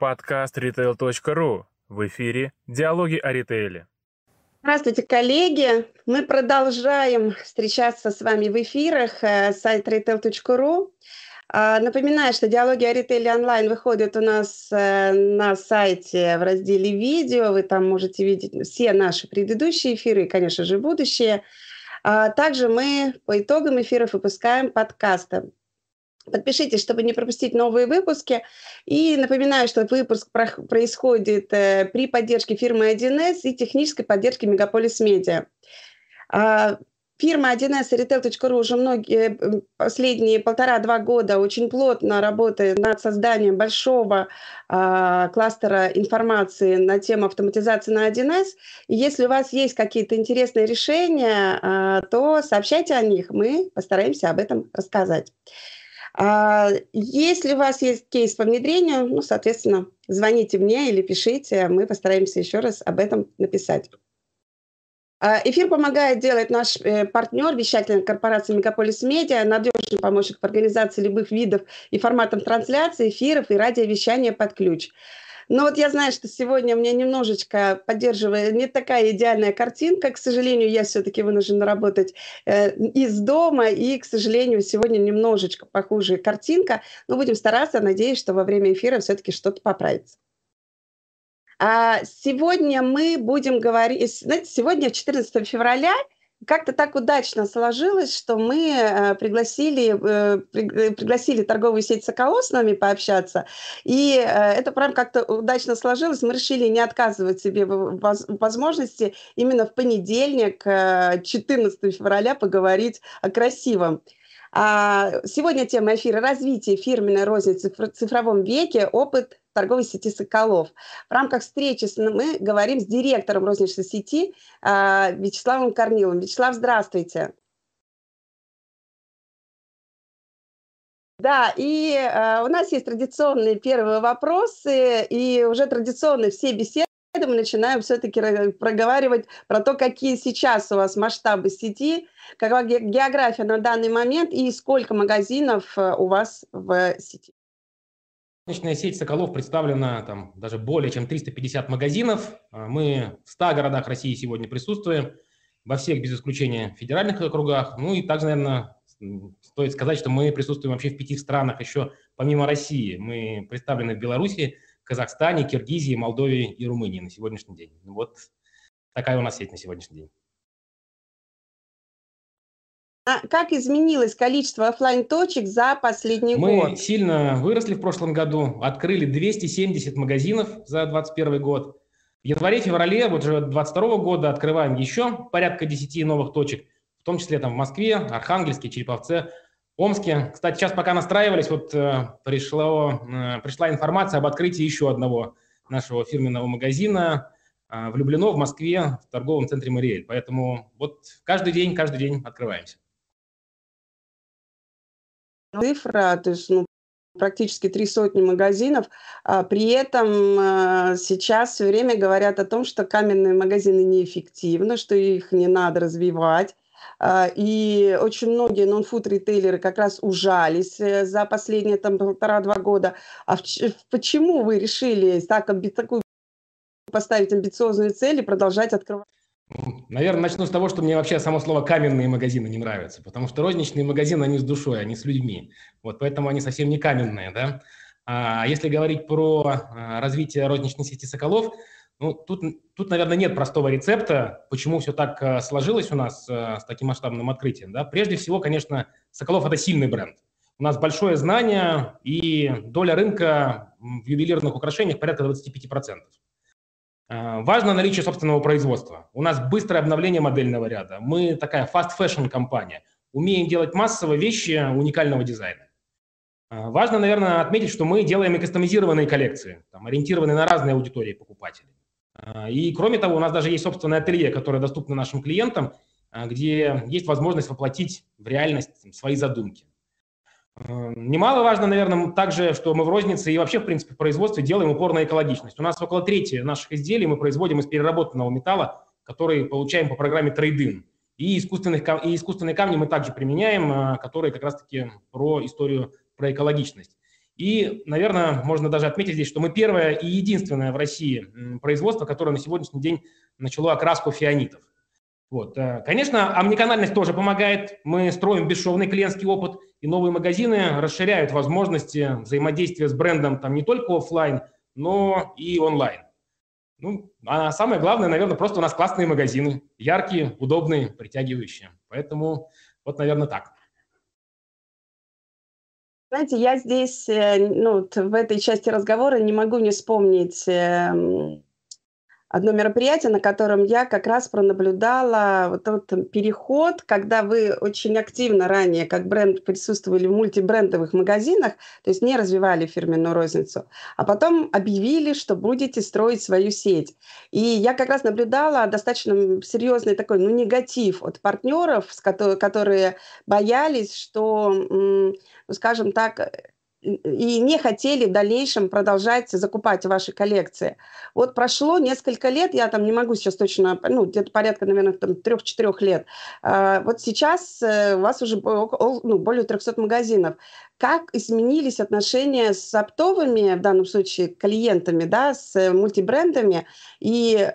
Подкаст retail.ru. В эфире «Диалоги о ритейле». Здравствуйте, коллеги! Мы продолжаем встречаться с вами в эфирах э, сайт retail.ru. А, напоминаю, что диалоги о ритейле онлайн выходят у нас э, на сайте в разделе видео. Вы там можете видеть все наши предыдущие эфиры и, конечно же, будущие. А также мы по итогам эфиров выпускаем подкасты. Подпишитесь, чтобы не пропустить новые выпуски. И напоминаю, что выпуск происходит э, при поддержке фирмы 1С и технической поддержке Мегаполис Медиа. А, фирма 1С и Retail.ru уже многие последние полтора-два года очень плотно работает над созданием большого э, кластера информации на тему автоматизации на 1С. И если у вас есть какие-то интересные решения, э, то сообщайте о них, мы постараемся об этом рассказать. А, если у вас есть кейс по внедрению, ну, соответственно, звоните мне или пишите, мы постараемся еще раз об этом написать. А, эфир помогает делать наш э, партнер, вещательная корпорация Мегаполис Медиа, надежный помощник в организации любых видов и форматов трансляции, эфиров и радиовещания под ключ. Но вот я знаю, что сегодня у меня немножечко поддерживает не такая идеальная картинка. К сожалению, я все-таки вынуждена работать э, из дома, и, к сожалению, сегодня немножечко похуже картинка. Но будем стараться, надеюсь, что во время эфира все-таки что-то поправится. А сегодня мы будем говорить, знаете, сегодня 14 февраля, как-то так удачно сложилось, что мы э, пригласили, э, пригласили торговую сеть «Соколов» с нами пообщаться, и э, это прям как-то удачно сложилось. Мы решили не отказывать себе возможности именно в понедельник, 14 февраля, поговорить о красивом. А, сегодня тема эфира «Развитие фирменной розницы в цифровом веке. Опыт торговой сети «Соколов». В рамках встречи мы говорим с директором розничной сети а, Вячеславом Корниловым. Вячеслав, здравствуйте. Да, и э, у нас есть традиционные первые вопросы, и уже традиционно все беседы мы начинаем все-таки проговаривать про то, какие сейчас у вас масштабы сети, какая география на данный момент и сколько магазинов э, у вас в сети. Розничная сеть «Соколов» представлена там даже более чем 350 магазинов. А, мы в 100 городах России сегодня присутствуем, во всех без исключения федеральных округах. Ну и также, наверное, стоит сказать, что мы присутствуем вообще в пяти странах еще помимо России. Мы представлены в Беларуси, Казахстане, Киргизии, Молдове и Румынии на сегодняшний день. Вот такая у нас сеть на сегодняшний день. А как изменилось количество офлайн точек за последний Мы год? Мы сильно выросли в прошлом году, открыли 270 магазинов за 2021 год. В январе-феврале вот уже 2022 года открываем еще порядка 10 новых точек, в том числе там в Москве, Архангельске, Череповце, Омске. Кстати, сейчас пока настраивались, вот э, пришло, э, пришла информация об открытии еще одного нашего фирменного магазина э, в Люблино, в Москве, в торговом центре Мариэль. Поэтому вот каждый день, каждый день открываемся цифра, то есть ну, практически три сотни магазинов. А при этом сейчас все время говорят о том, что каменные магазины неэффективны, что их не надо развивать. А, и очень многие нон-фуд ритейлеры как раз ужались э, за последние там полтора-два года. А почему вы решили так, такую поставить амбициозную цель и продолжать открывать? Наверное, начну с того, что мне вообще само слово «каменные магазины» не нравится, потому что розничные магазины, они с душой, они с людьми. Вот поэтому они совсем не каменные, да. А если говорить про а, развитие розничной сети «Соколов», ну, тут, тут, наверное, нет простого рецепта, почему все так а, сложилось у нас а, с таким масштабным открытием. Да? Прежде всего, конечно, «Соколов» – это сильный бренд. У нас большое знание, и доля рынка в ювелирных украшениях порядка 25%. Э, важно наличие собственного производства. У нас быстрое обновление модельного ряда. Мы такая fast fashion компания. Умеем делать массово вещи уникального дизайна. Э, важно, наверное, отметить, что мы делаем и кастомизированные коллекции, там, ориентированные на разные аудитории покупателей. Э, и кроме того, у нас даже есть собственное ателье, которое доступно нашим клиентам, где есть возможность воплотить в реальность свои задумки. Немаловажно, наверное, также, что мы в рознице и вообще, в принципе, в производстве делаем упор на экологичность. У нас около трети наших изделий мы производим из переработанного металла, который получаем по программе трейдин. И, искусственных, и искусственные камни мы также применяем, а, которые как раз-таки про историю, про экологичность. И, наверное, можно даже отметить здесь, что мы первое и единственное в России производство, которое на сегодняшний день начало окраску фианитов. Вот. Э, конечно, омниканальность тоже помогает. Мы строим бесшовный клиентский опыт, и новые магазины расширяют возможности взаимодействия с брендом там не только офлайн, но и онлайн. Ну, а самое главное, наверное, просто у нас классные магазины, яркие, удобные, притягивающие. Поэтому вот, наверное, так. Знаете, я здесь, э, ну, в этой части разговора не могу не вспомнить эм, одно мероприятие, на котором я как раз пронаблюдала вот этот переход, когда вы очень активно ранее как бренд присутствовали в мультибрендовых магазинах, то есть не развивали фирменную розницу, а потом объявили, что будете строить свою сеть. И я как раз наблюдала достаточно серьезный такой, ну, негатив от партнеров, которые боялись, что, ну, скажем так, и не хотели в дальнейшем продолжать закупать ваши коллекции. Вот прошло несколько лет, я там не могу сейчас точно, ну, где-то порядка, наверное, там, трех-четырех лет. А, вот сейчас э, у вас уже ну, более 300 магазинов. Как изменились отношения с оптовыми, в данном случае, клиентами, да, с мультибрендами, и э,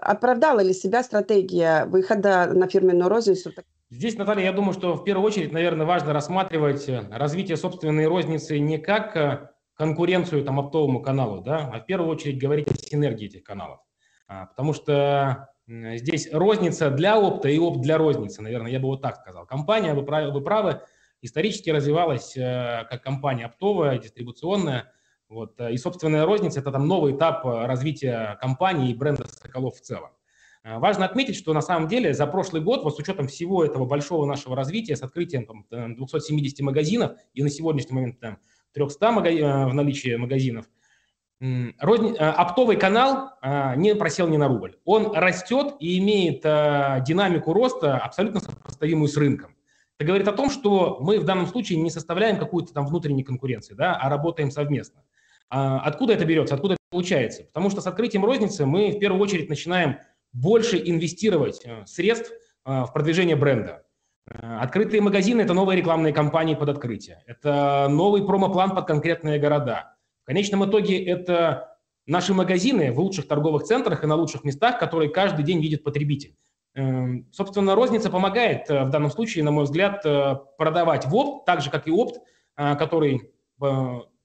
оправдала ли себя стратегия выхода на фирменную розницу? Здесь, Наталья, я думаю, что в первую очередь, наверное, важно рассматривать э, развитие собственной розницы не как э, конкуренцию там, оптовому каналу, да, а в первую очередь говорить о синергии этих каналов. А, потому что здесь розница для опта и опт для розницы, наверное, я бы вот так сказал. Компания, вы правы, вы правы исторически развивалась э, как компания оптовая, дистрибуционная, вот, и собственная розница – это там новый этап развития компании и бренда «Соколов» в целом. Э, важно отметить, что на самом деле за прошлый год, вот с учетом всего этого большого нашего развития, с открытием там, 270 магазинов и на сегодняшний момент там, 300 мага- э, в наличии магазинов, розни... Э, оптовый канал не просел ни на рубль. Он растет и имеет динамику роста абсолютно сопоставимую с рынком. Это говорит о том, что мы в данном случае не составляем какую-то там внутреннюю конкуренцию, да, а работаем совместно. А откуда это берется, откуда это получается? Потому что с открытием розницы мы в первую очередь начинаем больше инвестировать э, средств э, в продвижение бренда. Э, открытые магазины – это новые рекламные кампании под открытие. Это новый промоплан под конкретные города. В конечном итоге это наши магазины в лучших торговых центрах и на лучших местах, которые каждый день видит потребитель. Собственно, розница помогает в данном случае, на мой взгляд, продавать в опт, так же, как и опт, который,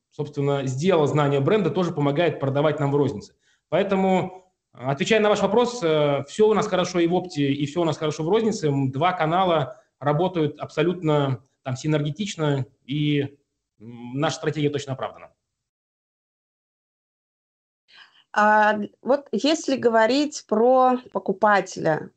собственно, сделал знание бренда, тоже помогает продавать нам в рознице. Поэтому Отвечая на ваш вопрос, э, все у нас хорошо и в опте, и все у нас хорошо в рознице. Два канала работают абсолютно там, синергетично, и наша стратегия точно оправдана. А, вот если говорить про покупателя,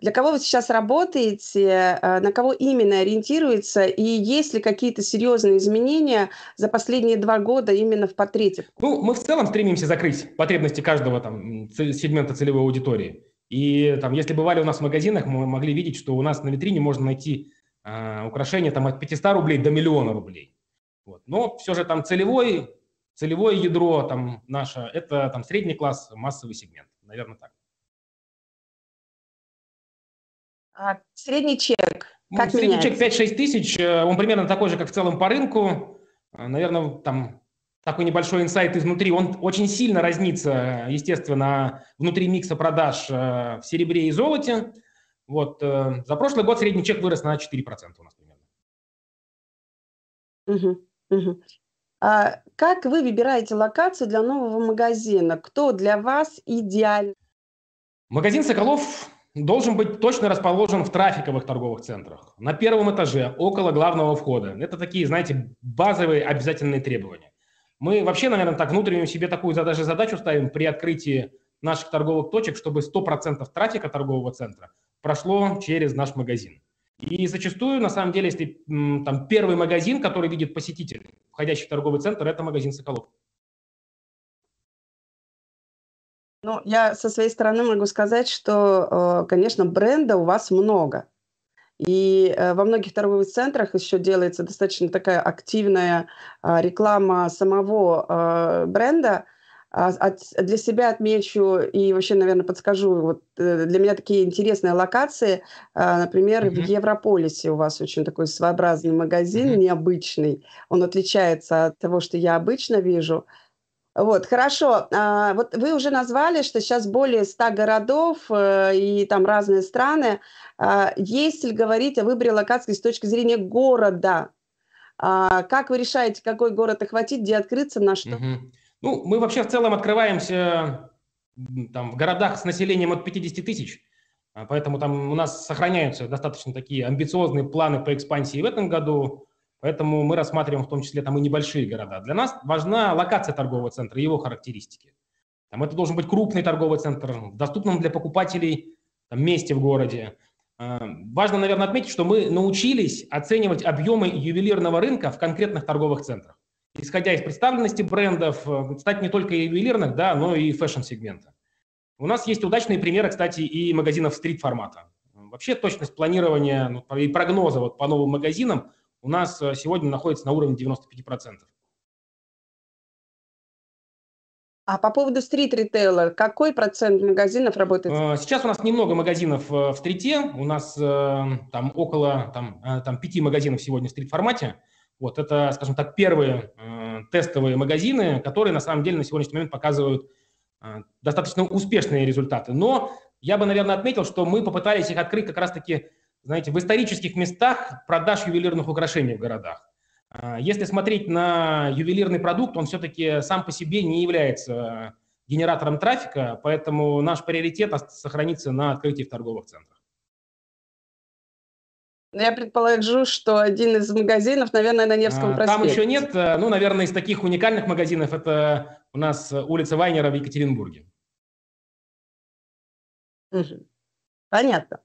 для кого вы сейчас работаете, э, на кого именно ориентируется, и есть ли какие-то серьезные изменения за последние два года именно в портрете? Ну, мы в целом стремимся закрыть потребности каждого там, сегмента целевой аудитории. И там, если бывали у нас в магазинах, мы могли видеть, что у нас на витрине можно найти э, украшения там, от 500 рублей до миллиона рублей. Вот. Но все же там целевой, целевое ядро там, наше – это там, средний класс, массовый сегмент. Наверное, так. Средний чек ну, как Средний меняется? чек 5-6 тысяч, э, он примерно такой же, как в целом по рынку. Э, наверное, там такой небольшой инсайт изнутри. Он очень сильно разнится, естественно, внутри микса продаж э, в серебре и золоте. Вот, за прошлый год средний чек вырос на 4% у нас примерно. Угу, угу. А как вы выбираете локацию для нового магазина? Кто для вас идеальный? Магазин «Соколов» должен быть точно расположен в трафиковых торговых центрах, на первом этаже, около главного входа. Это такие, знаете, базовые обязательные требования. Мы вообще, наверное, так внутреннюю себе такую даже задачу ставим при открытии наших торговых точек, чтобы 100% трафика торгового центра прошло через наш магазин. И зачастую, на самом деле, если там первый магазин, который видит посетитель, входящий в торговый центр, это магазин «Соколов». Ну, я со своей стороны могу сказать, что, э, конечно, бренда у вас много. И э, во многих торговых центрах еще делается достаточно такая активная а, реклама самого э, бренда. а, для себя отмечу и вообще, наверное, подскажу. Вот э, для меня такие интересные локации. А, например, mm-hmm. в Европолисе у вас очень такой своеобразный магазин, mm-hmm. необычный. Он отличается от того, что я обычно вижу. Вот, хорошо. А, вот вы уже назвали, что сейчас более 100 городов э, и там разные страны. Если говорить о выборе локации с точки зрения города, как вы решаете, какой город охватить, где открыться, на что? Угу. Ну, мы вообще в целом открываемся там, в городах с населением от 50 тысяч, а, поэтому там у нас сохраняются достаточно такие амбициозные планы по экспансии в этом году, поэтому мы рассматриваем в том числе там и небольшие города. Для нас важна локация торгового центра, его характеристики. Там это должен быть крупный торговый центр, в доступном для покупателей там, месте в городе. А, важно, наверное, отметить, что мы научились оценивать объемы ювелирного рынка в конкретных торговых центрах исходя из представленности брендов, э, стать не только ювелирных, да, но и fashion-сегмента. У нас есть удачные примеры, кстати, и магазинов street-формата. Вообще точность планирования ну, и прогноза вот по новым магазинам у нас э, сегодня находится на уровне 95%. А по поводу street-ритейла, какой процент магазинов работает? Э, сейчас у нас немного магазинов в стрите, у нас там около там, там, 5 магазинов сегодня в стрит-формате. Вот это, скажем так, первые э, тестовые магазины, которые на самом деле на сегодняшний момент показывают э, достаточно успешные результаты. Но я бы, наверное, отметил, что мы попытались их открыть как раз-таки, знаете, в исторических местах продаж ювелирных украшений в городах. Э, если смотреть на ювелирный продукт, он все-таки сам по себе не является генератором трафика, поэтому наш приоритет сохранится на открытии в торговых центрах. Ну, я предположу, что один из магазинов, наверное, на Невском проспекте. Там еще нет. Э, ну, наверное, из таких уникальных магазинов это у нас улица Вайнера в Екатеринбурге. Угу. Понятно.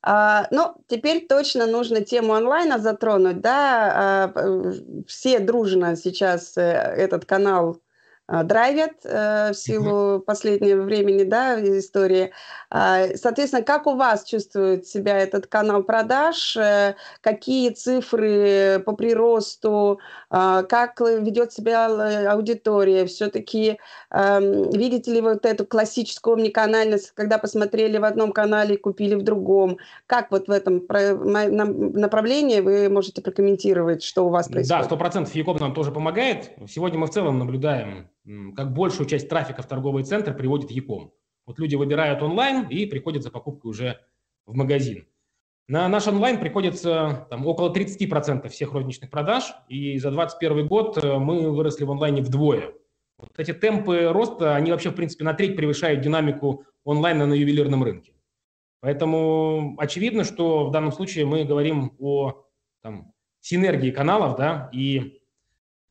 А, ну, теперь точно нужно тему онлайна затронуть, да. А, все дружно сейчас э, этот канал драйвят э, в силу последнего времени, да, истории. А, соответственно, как у вас чувствует себя этот канал продаж? Э, какие цифры по приросту? А, как ведет себя аудитория? Все-таки эм, видите ли вы вот эту классическую омниканальность, когда посмотрели в одном канале и купили в другом? Как вот в этом направлении вы можете прокомментировать, что у вас происходит? Да, сто процентов Якоб нам тоже помогает. Сегодня мы в целом наблюдаем как большую часть трафика в торговый центр приводит Яком. Вот люди выбирают онлайн и приходят за покупкой уже в магазин. На наш онлайн приходится там, около 30% всех розничных продаж, и за 2021 год э, мы выросли в онлайне вдвое. Вот эти темпы роста, они вообще, в принципе, на треть превышают динамику онлайна на ювелирном рынке. Поэтому очевидно, что в данном случае мы говорим о там, синергии каналов, да, и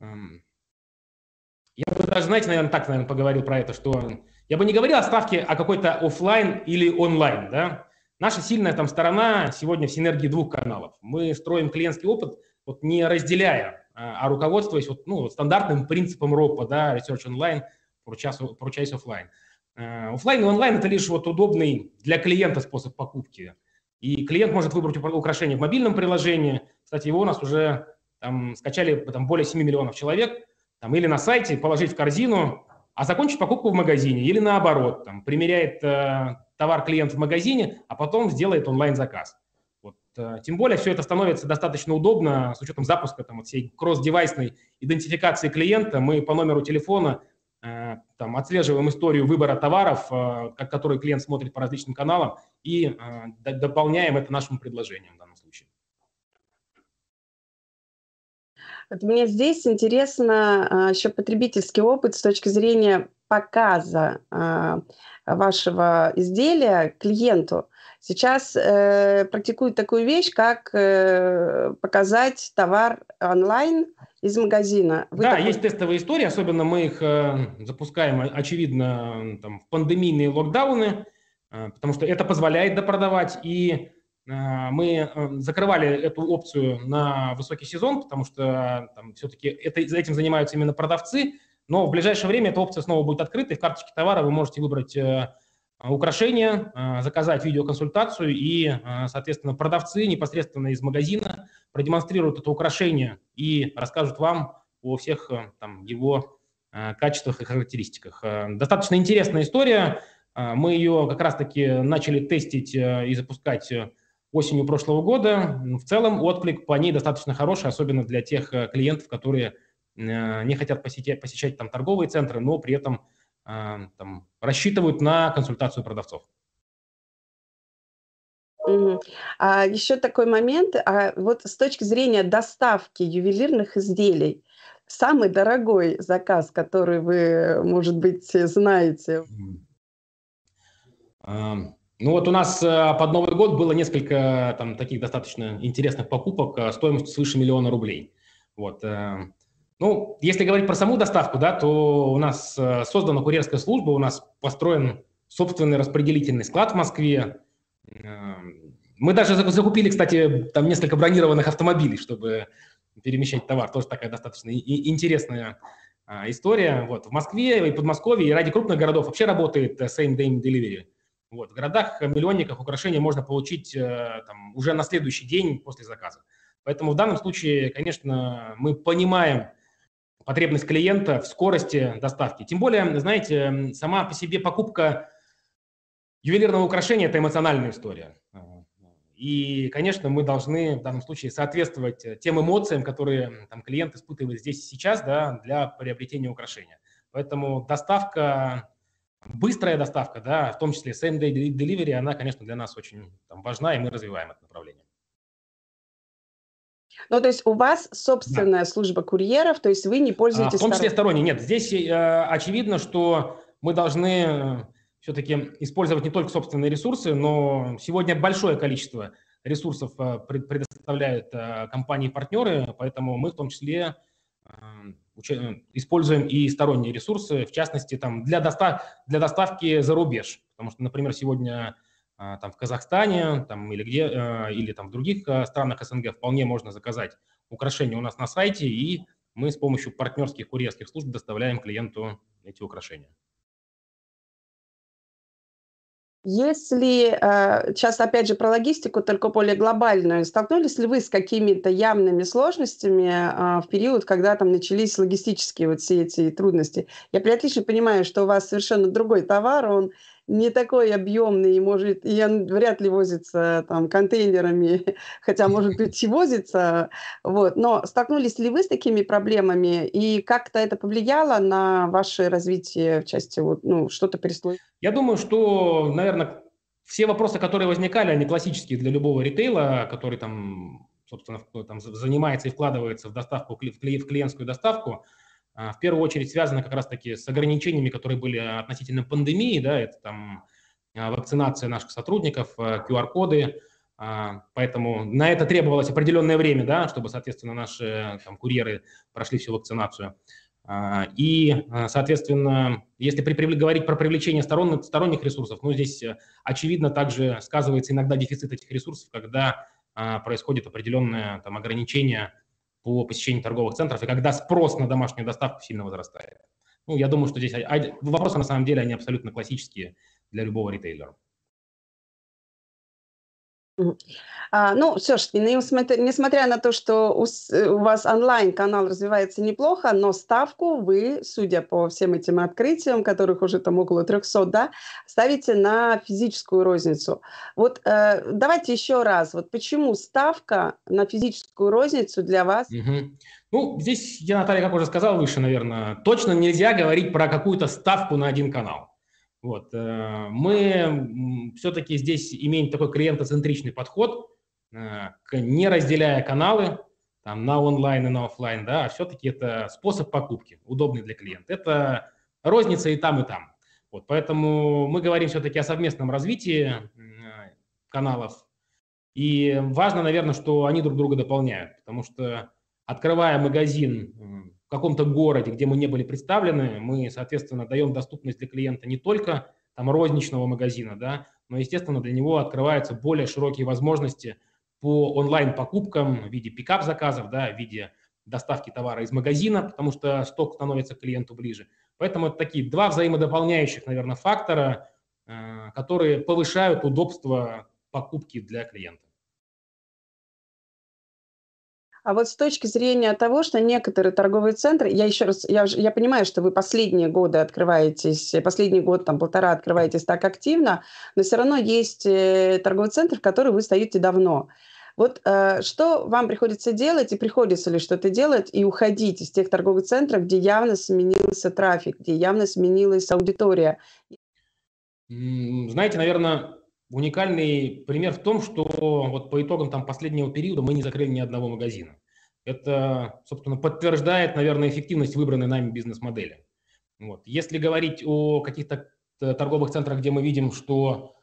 эм, я бы даже, знаете, наверное, так, наверное, поговорил про это, что я бы не говорил о ставке о какой-то офлайн или онлайн, да. Наша сильная там сторона сегодня в синергии двух каналов. Мы строим клиентский опыт, вот не разделяя, а, а руководствуясь вот, ну, стандартным принципом РОПа, да, Research Online, Purchase Offline. А, офлайн и онлайн – это лишь вот удобный для клиента способ покупки. И клиент может выбрать украшение в мобильном приложении. Кстати, его у нас уже там, скачали там, более 7 миллионов человек – там, или на сайте положить в корзину, а закончить покупку в магазине, или наоборот, там, примеряет э, товар клиент в магазине, а потом сделает онлайн-заказ. Вот, э, тем более все это становится достаточно удобно с учетом запуска там, вот, всей кросс-девайсной идентификации клиента. Мы по номеру телефона э, там, отслеживаем историю выбора товаров, э, который клиент смотрит по различным каналам, и э, дополняем это нашим предложением в данном случае. Вот мне здесь интересно а, еще потребительский опыт с точки зрения показа а, вашего изделия клиенту. Сейчас э, практикуют такую вещь, как э, показать товар онлайн из магазина. Вы да, такой... есть тестовые истории, особенно мы их э, запускаем, очевидно, там, в пандемийные локдауны, э, потому что это позволяет допродавать и мы э, закрывали эту опцию на высокий сезон, потому что там все-таки это, этим занимаются именно продавцы, но в ближайшее время эта опция снова будет открыта, и в карточке товара вы можете выбрать э, украшение, заказать видеоконсультацию, и, соответственно, продавцы непосредственно из магазина продемонстрируют это украшение и расскажут вам о всех там, его качествах и характеристиках. Достаточно интересная история. Мы ее как раз-таки начали тестить и запускать осенью прошлого года. В целом отклик по ней достаточно хороший, особенно для тех клиентов, которые не хотят посетить, посещать там торговые центры, но при этом там, рассчитывают на консультацию продавцов. А еще такой момент, а вот с точки зрения доставки ювелирных изделий, самый дорогой заказ, который вы, может быть, знаете? Ну вот у нас э, под Новый год было несколько там таких достаточно интересных покупок э, стоимостью свыше миллиона рублей. Вот. Э, ну, если говорить про саму доставку, да, то у нас создана курьерская служба, у нас построен собственный распределительный склад в Москве, мы даже закупили, кстати, там несколько бронированных автомобилей, чтобы перемещать товар. Тоже такая достаточно интересная история. Вот. В Москве и Подмосковье, и ради крупных городов вообще работает same day delivery. Вот. В городах-миллионниках украшения можно получить э, там, уже на следующий день после заказа. Поэтому в данном случае, конечно, мы понимаем потребность клиента в скорости доставки. Тем более, знаете, сама по себе покупка Ювелирное украшение – это эмоциональная история. И, конечно, мы должны в данном случае соответствовать тем эмоциям, которые там, клиент испытывает здесь и сейчас да, для приобретения украшения. Поэтому доставка, быстрая доставка, да, в том числе same-day delivery, она, конечно, для нас очень там, важна, и мы развиваем это направление. Ну, то есть у вас собственная да. служба курьеров, то есть вы не пользуетесь... А, в том числе сторонней. Нет, здесь э, очевидно, что мы должны все-таки использовать не только собственные ресурсы, но сегодня большое количество ресурсов э, предоставляют э, компании-партнеры, поэтому мы в том числе э, используем и сторонние ресурсы, в частности, там, для, достав для доставки за рубеж. Потому что, например, сегодня там, в Казахстане там, или, где, или там, в других странах СНГ вполне можно заказать украшения у нас на сайте, и мы с помощью партнерских курьерских служб доставляем клиенту эти украшения. Если э, сейчас, опять же, про логистику, только более глобальную, столкнулись ли вы с какими-то явными сложностями э, в период, когда там начались логистические вот все эти трудности? Я отлично понимаю, что у вас совершенно другой товар, он не такой объемный, может, и он вряд ли возится там контейнерами, хотя, может быть, и возится, вот. Но столкнулись ли вы с такими проблемами, и как-то это повлияло на ваше развитие в части, вот, ну, что-то пересло? Я думаю, что, наверное, все вопросы, которые возникали, они классические для любого ритейла, который там, собственно, там занимается и вкладывается в доставку, в клиентскую доставку, в первую очередь связано как раз-таки с ограничениями, которые были относительно пандемии, да, это там а, вакцинация наших сотрудников, QR-коды, а, поэтому на это требовалось определенное время, да, чтобы, соответственно, наши там, курьеры прошли всю вакцинацию. И, соответственно, если при, говорить про привлечение сторонних, сторонних ресурсов, ну, здесь э, очевидно также сказывается иногда дефицит этих ресурсов, когда происходит определенное там, ограничение по посещению торговых центров и когда спрос на домашнюю доставку сильно возрастает. Ну, я думаю, что здесь вопросы на самом деле, они абсолютно классические для любого ритейлера. А, ну, все ж, несмотря на то, что у, у вас онлайн-канал развивается неплохо, но ставку вы, судя по всем этим открытиям, которых уже там около 300, да, ставите на физическую розницу. Вот э, давайте еще раз, вот почему ставка на физическую розницу для вас? Угу. Ну, здесь я, Наталья, как уже сказал выше, наверное, точно нельзя говорить про какую-то ставку на один канал. Вот. Э, мы все-таки здесь имеем такой клиентоцентричный подход, э, не разделяя каналы там, на онлайн и на офлайн, да, а все-таки это способ покупки, удобный для клиента. Это розница и там, и там. Вот, поэтому мы говорим все-таки о совместном развитии каналов. И важно, наверное, что они друг друга дополняют, потому что открывая магазин каком-то городе, где мы не были представлены, мы, соответственно, даем доступность для клиента не только там розничного магазина, да, но, естественно, для него открываются более широкие возможности по онлайн-покупкам в виде пикап-заказов, да, в виде доставки товара из магазина, потому что сток становится клиенту ближе. Поэтому это такие два взаимодополняющих, наверное, фактора, э, которые повышают удобство покупки для клиента. А вот с точки зрения того, что некоторые торговые центры, я еще раз, я, я понимаю, что вы последние годы открываетесь, последний год, там полтора открываетесь так активно, но все равно есть э, торговый центр, в который вы стоите давно. Вот э, что вам приходится делать и приходится ли что-то делать и уходить из тех торговых центров, где явно сменился трафик, где явно сменилась аудитория? Знаете, наверное, уникальный пример в том, что вот по итогам там последнего периода мы не закрыли ни одного магазина. Это, собственно, подтверждает, наверное, эффективность выбранной нами бизнес-модели. Вот. Если говорить о каких-то торговых центрах, где мы видим, что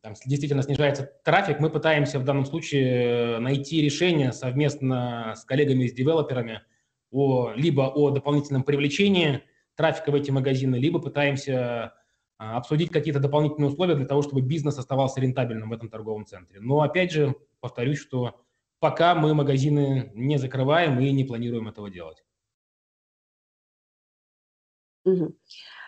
там действительно снижается трафик, мы пытаемся в данном случае найти решение совместно с коллегами, с девелоперами о, либо о дополнительном привлечении трафика в эти магазины, либо пытаемся обсудить какие-то дополнительные условия для того, чтобы бизнес оставался рентабельным в этом торговом центре. Но опять же, повторюсь, что пока мы магазины не закрываем и не планируем этого делать. Угу.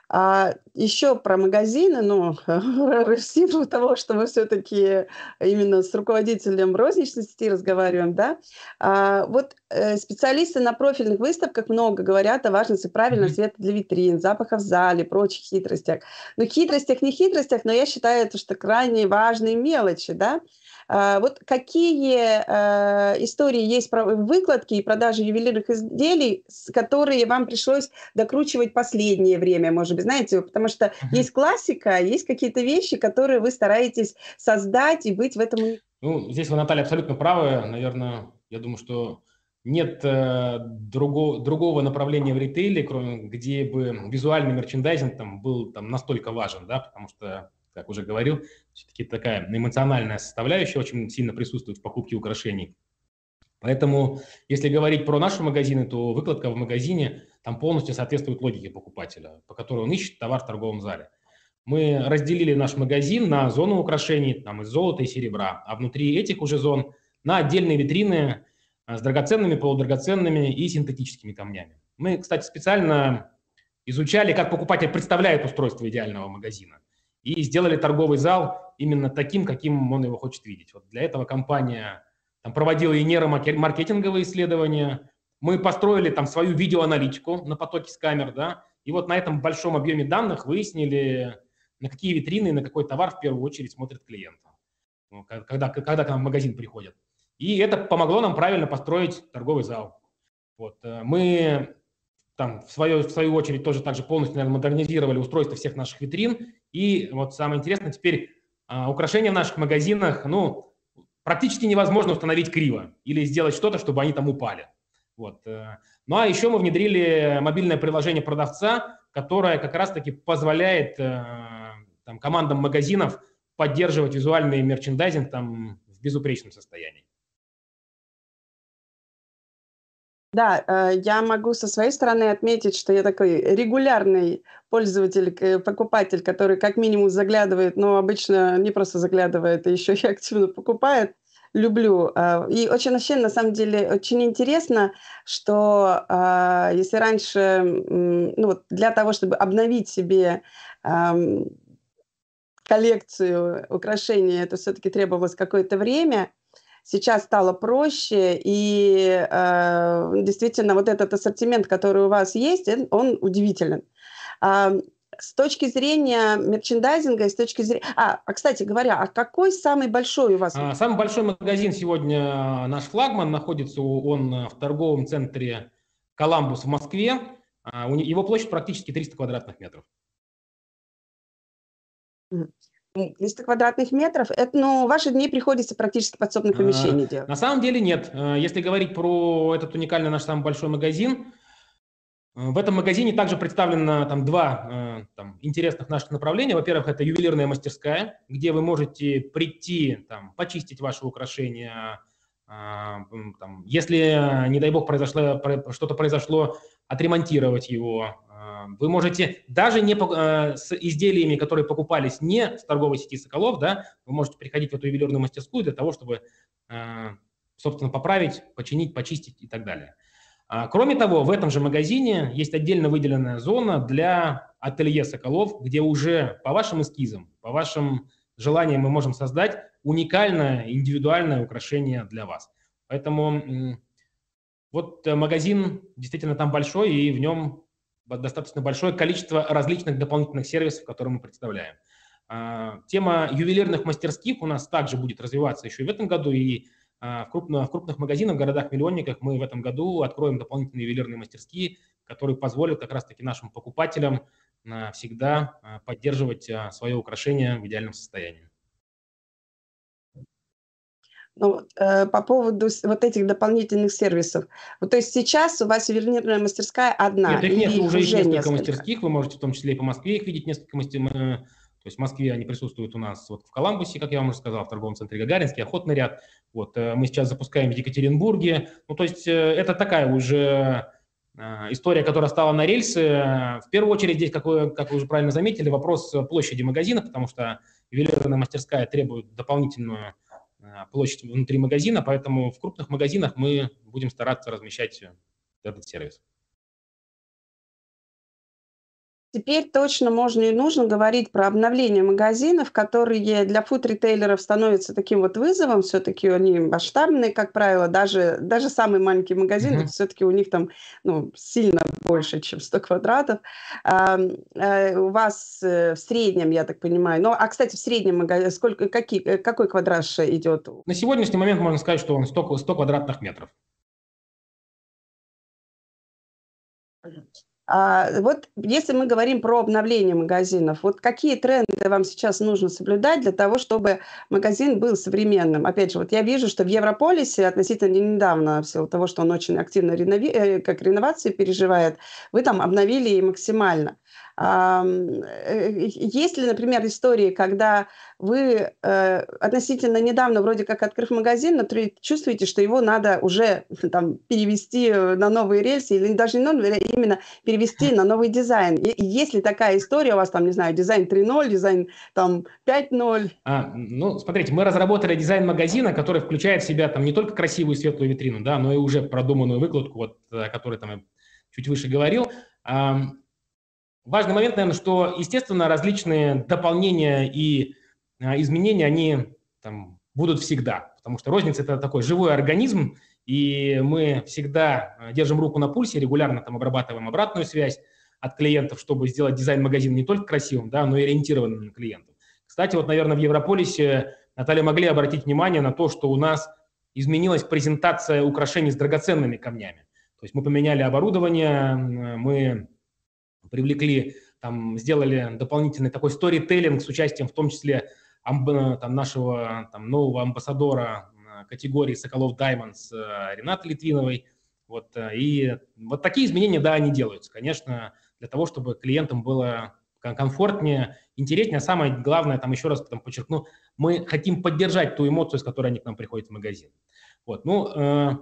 А еще про магазины, ну, в силу того, что мы все-таки именно с руководителем розничной сети разговариваем, да, а, вот э, специалисты на профильных выставках много говорят о важности правильного света для витрин, запаха в зале, прочих хитростях. Ну, хитростях, не хитростях, но я считаю, это что крайне важные мелочи, да, вот какие а, истории есть про выкладки и продажи ювелирных изделий, которые вам пришлось докручивать последнее время, может быть, знаете, потому что uh-huh. есть классика, есть какие-то вещи, которые вы стараетесь создать и быть в этом. Ну, здесь вы, Наталья, абсолютно правы. Наверное, я думаю, что нет э, другого, другого направления в ритейле, кроме где бы визуальный мерчендайзинг там был там настолько важен, да, потому что как уже говорил, все-таки такая эмоциональная составляющая очень сильно присутствует в покупке украшений. Поэтому, если говорить про наши магазины, то выкладка в магазине там полностью соответствует логике покупателя, по которой он ищет товар в торговом зале. Мы разделили наш магазин на зону украшений там, из золота и серебра, а внутри этих уже зон на отдельные витрины а, с драгоценными, полудрагоценными и синтетическими камнями. Мы, кстати, специально изучали, как покупатель представляет устройство идеального магазина и сделали торговый зал именно таким, каким он его хочет видеть. Вот для этого компания там, проводила и нейромаркетинговые исследования, мы построили там свою видеоаналитику на потоке с камер, да, и вот на этом большом объеме данных выяснили, на какие витрины и на какой товар в первую очередь смотрит клиент, ну, когда, когда к нам в магазин приходят. И это помогло нам правильно построить торговый зал. Вот. Э, мы там, в, свою, в свою очередь, тоже также полностью, наверное, модернизировали устройство всех наших витрин. И вот самое интересное, теперь украшения в наших магазинах, ну, практически невозможно установить криво или сделать что-то, чтобы они там упали. Вот. Э. Ну, а еще мы внедрили мобильное приложение продавца, которое как раз-таки позволяет э, там, командам магазинов поддерживать визуальный мерчендайзинг там, в безупречном состоянии. Да, э, я могу со своей стороны отметить, что я такой регулярный пользователь, покупатель, который как минимум заглядывает, но обычно не просто заглядывает, а еще и активно покупает. Люблю. Э, и очень вообще, на самом деле, очень интересно, что э, если раньше, ну для того, чтобы обновить себе коллекцию украшений, это все-таки требовалось какое-то время – сейчас стало проще, и э, действительно вот этот ассортимент, который у вас есть, он удивителен. А, с точки зрения мерчендайзинга, с точки зрения... А, а, кстати говоря, а какой самый большой у вас? А, самый большой магазин сегодня э, наш флагман, находится он э, в торговом центре «Коламбус» в Москве. Его площадь практически 300 квадратных метров. 300 квадратных метров, это, ну, ваши дни приходится практически подсобное а, помещение делать. На самом деле нет. Э, если говорить про этот уникальный наш самый большой магазин, э, в этом магазине также представлено там два э, там, интересных наших направления. Во-первых, это ювелирная мастерская, где вы можете прийти, там, почистить ваши украшения. Там, если, не дай бог, произошло, что-то произошло, отремонтировать его, вы можете даже не э, с изделиями, которые покупались не с торговой сети Соколов, да, вы можете приходить в эту ювелирную мастерскую для того, чтобы, э, собственно, поправить, починить, почистить и так далее. А, кроме того, в этом же магазине есть отдельно выделенная зона для ателье Соколов, где уже по вашим эскизам, по вашим желаниям мы можем создать уникальное индивидуальное украшение для вас. Поэтому вот магазин действительно там большой, и в нем достаточно большое количество различных дополнительных сервисов, которые мы представляем. А, тема ювелирных мастерских у нас также будет развиваться еще и в этом году, и а, в, крупно, в крупных магазинах, городах-миллионниках мы в этом году откроем дополнительные ювелирные мастерские, которые позволят как раз-таки нашим покупателям а, всегда поддерживать свое украшение в идеальном состоянии. Ну, э, по поводу вот этих дополнительных сервисов. Вот, то есть сейчас у вас ювелирная мастерская одна? Нет, их нет, уже, уже несколько, несколько мастерских, вы можете в том числе и по Москве их видеть, несколько мастерских. То есть в Москве они присутствуют у нас вот в Коламбусе, как я вам уже сказал, в торговом центре Гагаринский, Охотный ряд. Вот э, мы сейчас запускаем в Екатеринбурге. Ну, то есть э, это такая уже э, история, которая стала на рельсы. В первую очередь здесь, как вы, как вы уже правильно заметили, вопрос площади магазина, потому что ювелирная мастерская требует дополнительную площадь внутри магазина, поэтому в крупных магазинах мы будем стараться размещать этот сервис. Теперь точно можно и нужно говорить про обновление магазинов, которые для фуд-ритейлеров становятся таким вот вызовом. Все-таки они масштабные, как правило. Даже, даже самый маленький магазин, mm-hmm. все-таки у них там ну, сильно больше, чем 100 квадратов. А, а, у вас э, в среднем, я так понимаю, ну, а, кстати, в среднем сколько, какие, э, какой квадраж идет? На сегодняшний момент можно сказать, что он 100, 100 квадратных метров. А, вот если мы говорим про обновление магазинов, вот какие тренды вам сейчас нужно соблюдать для того, чтобы магазин был современным? Опять же, вот я вижу, что в Европолисе относительно недавно, в силу того, что он очень активно ренови... Э, как реновации переживает, вы там обновили и максимально. Э, есть ли, например, истории, когда вы э, относительно недавно, вроде как открыв магазин, но чувствуете, что его надо уже там, перевести на новые рельсы, или даже не новые, именно перевести на новый дизайн? Есть ли такая история у вас, там, не знаю, дизайн 3.0, дизайн там 5.0? А, ну, смотрите, мы разработали дизайн магазина, который включает в себя там не только красивую светлую витрину, да, но и уже продуманную выкладку, вот, о которой там я чуть выше говорил. Важный момент, наверное, что, естественно, различные дополнения и а, изменения, они там, будут всегда, потому что розница – это такой живой организм, и мы всегда а, держим руку на пульсе, регулярно там обрабатываем обратную связь от клиентов, чтобы сделать дизайн магазина не только красивым, да, но и ориентированным на клиентов. Кстати, вот, наверное, в Европолисе, Наталья, могли обратить внимание на то, что у нас изменилась презентация украшений с драгоценными камнями. То есть мы поменяли оборудование, мы привлекли, там, сделали дополнительный такой сторителлинг с участием в том числе там, нашего там, нового амбассадора категории Соколов Diamonds э, Рената Литвиновой. Вот, э, и вот такие изменения, да, они делаются, конечно, для того, чтобы клиентам было комфортнее, интереснее. А самое главное, там еще раз там подчеркну, мы хотим поддержать ту эмоцию, с которой они к нам приходят в магазин. Вот, ну, э,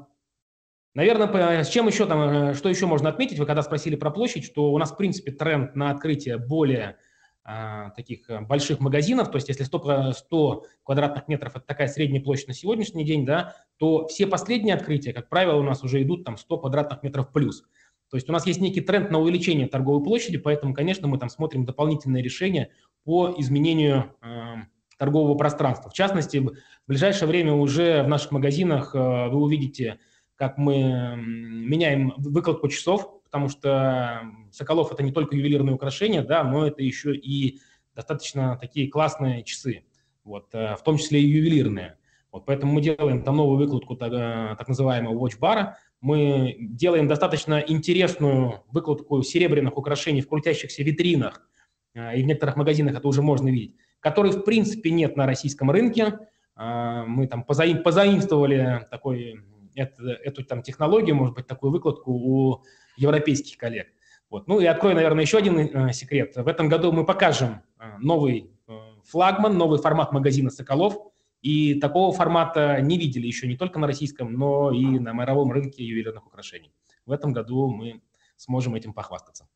Наверное, с чем еще там, э, что еще можно отметить, вы когда спросили про площадь, что у нас, в принципе, тренд на открытие более а, таких э, больших магазинов, то есть если 100, 100 квадратных метров – это такая средняя площадь на сегодняшний день, да, то все последние открытия, как правило, у нас уже идут там 100 квадратных метров плюс. То есть у нас есть некий тренд на увеличение торговой площади, поэтому, конечно, мы там смотрим дополнительные решения по изменению э, торгового пространства. В частности, в ближайшее время уже в наших магазинах э, вы увидите – как мы меняем выкладку часов, потому что Соколов – это не только ювелирные украшения, да, но это еще и достаточно такие классные часы, вот, э, в том числе и ювелирные. Вот, поэтому мы делаем там новую выкладку так, э, так называемого watch-бара, мы делаем достаточно интересную выкладку серебряных украшений в крутящихся витринах, э, и в некоторых магазинах это уже можно видеть, которой в принципе нет на российском рынке. Мы там позаим, позаимствовали такой это, эту там технологию, может быть, такую выкладку у европейских коллег. Вот. Ну и открою, наверное, еще один э, секрет. В этом году мы покажем э, новый э, флагман, новый формат магазина «Соколов». И такого формата не видели еще не только на российском, но и на мировом рынке ювелирных украшений. В этом году мы сможем этим похвастаться.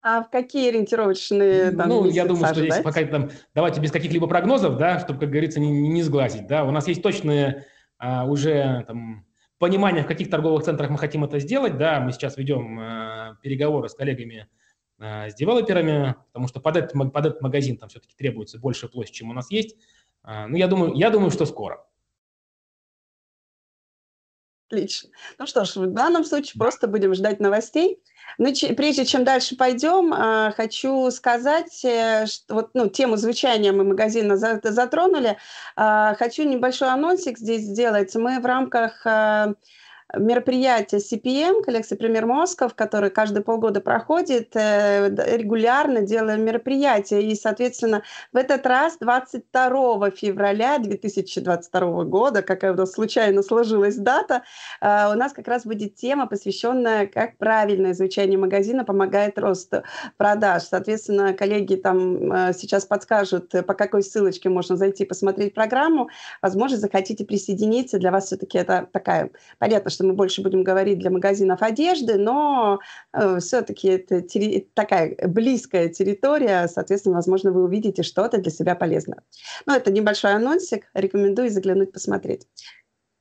А в какие ориентировочные там, Ну, я думаю, что здесь пока там, давайте без каких-либо прогнозов, да, чтобы, как говорится, не, не сглазить. Да. У нас есть точные а, уже там, понимание, в каких торговых центрах мы хотим это сделать. Да, мы сейчас ведем а, переговоры с коллегами, а, с девелоперами, потому что под этот, под этот магазин там все-таки требуется большая площадь, чем у нас есть. А, ну, я думаю, я думаю, что скоро. Отлично. Ну что ж, в данном случае да. просто будем ждать новостей. Ну, прежде чем дальше пойдем, а, хочу сказать, э, что вот ну, тему звучания мы магазина затронули. А, хочу небольшой анонсик здесь сделать. Мы в рамках а, мероприятие CPM, коллекция «Пример Москов», который каждые полгода проходит, э, регулярно делаем мероприятия. И, соответственно, в этот раз 22 февраля 2022 года, какая у нас случайно сложилась дата, э, у нас как раз будет тема, посвященная, как правильное изучение магазина помогает росту продаж. Соответственно, коллеги там э, сейчас подскажут, по какой ссылочке можно зайти посмотреть программу. Возможно, захотите присоединиться. Для вас все-таки это такая, понятно, что мы больше будем говорить для магазинов одежды, но э, все-таки это терри- такая близкая территория, соответственно, возможно, вы увидите что-то для себя полезное. Но это небольшой анонсик, рекомендую заглянуть посмотреть.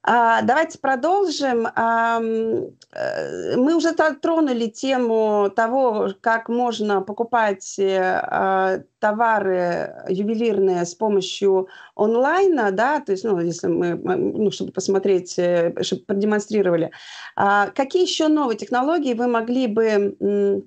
А, давайте продолжим. А, мы уже тронули тему того, как можно покупать а, товары ювелирные с помощью онлайна, да, то есть, ну, если мы, ну, чтобы посмотреть, э, чтобы продемонстрировали. А, какие еще новые технологии вы могли бы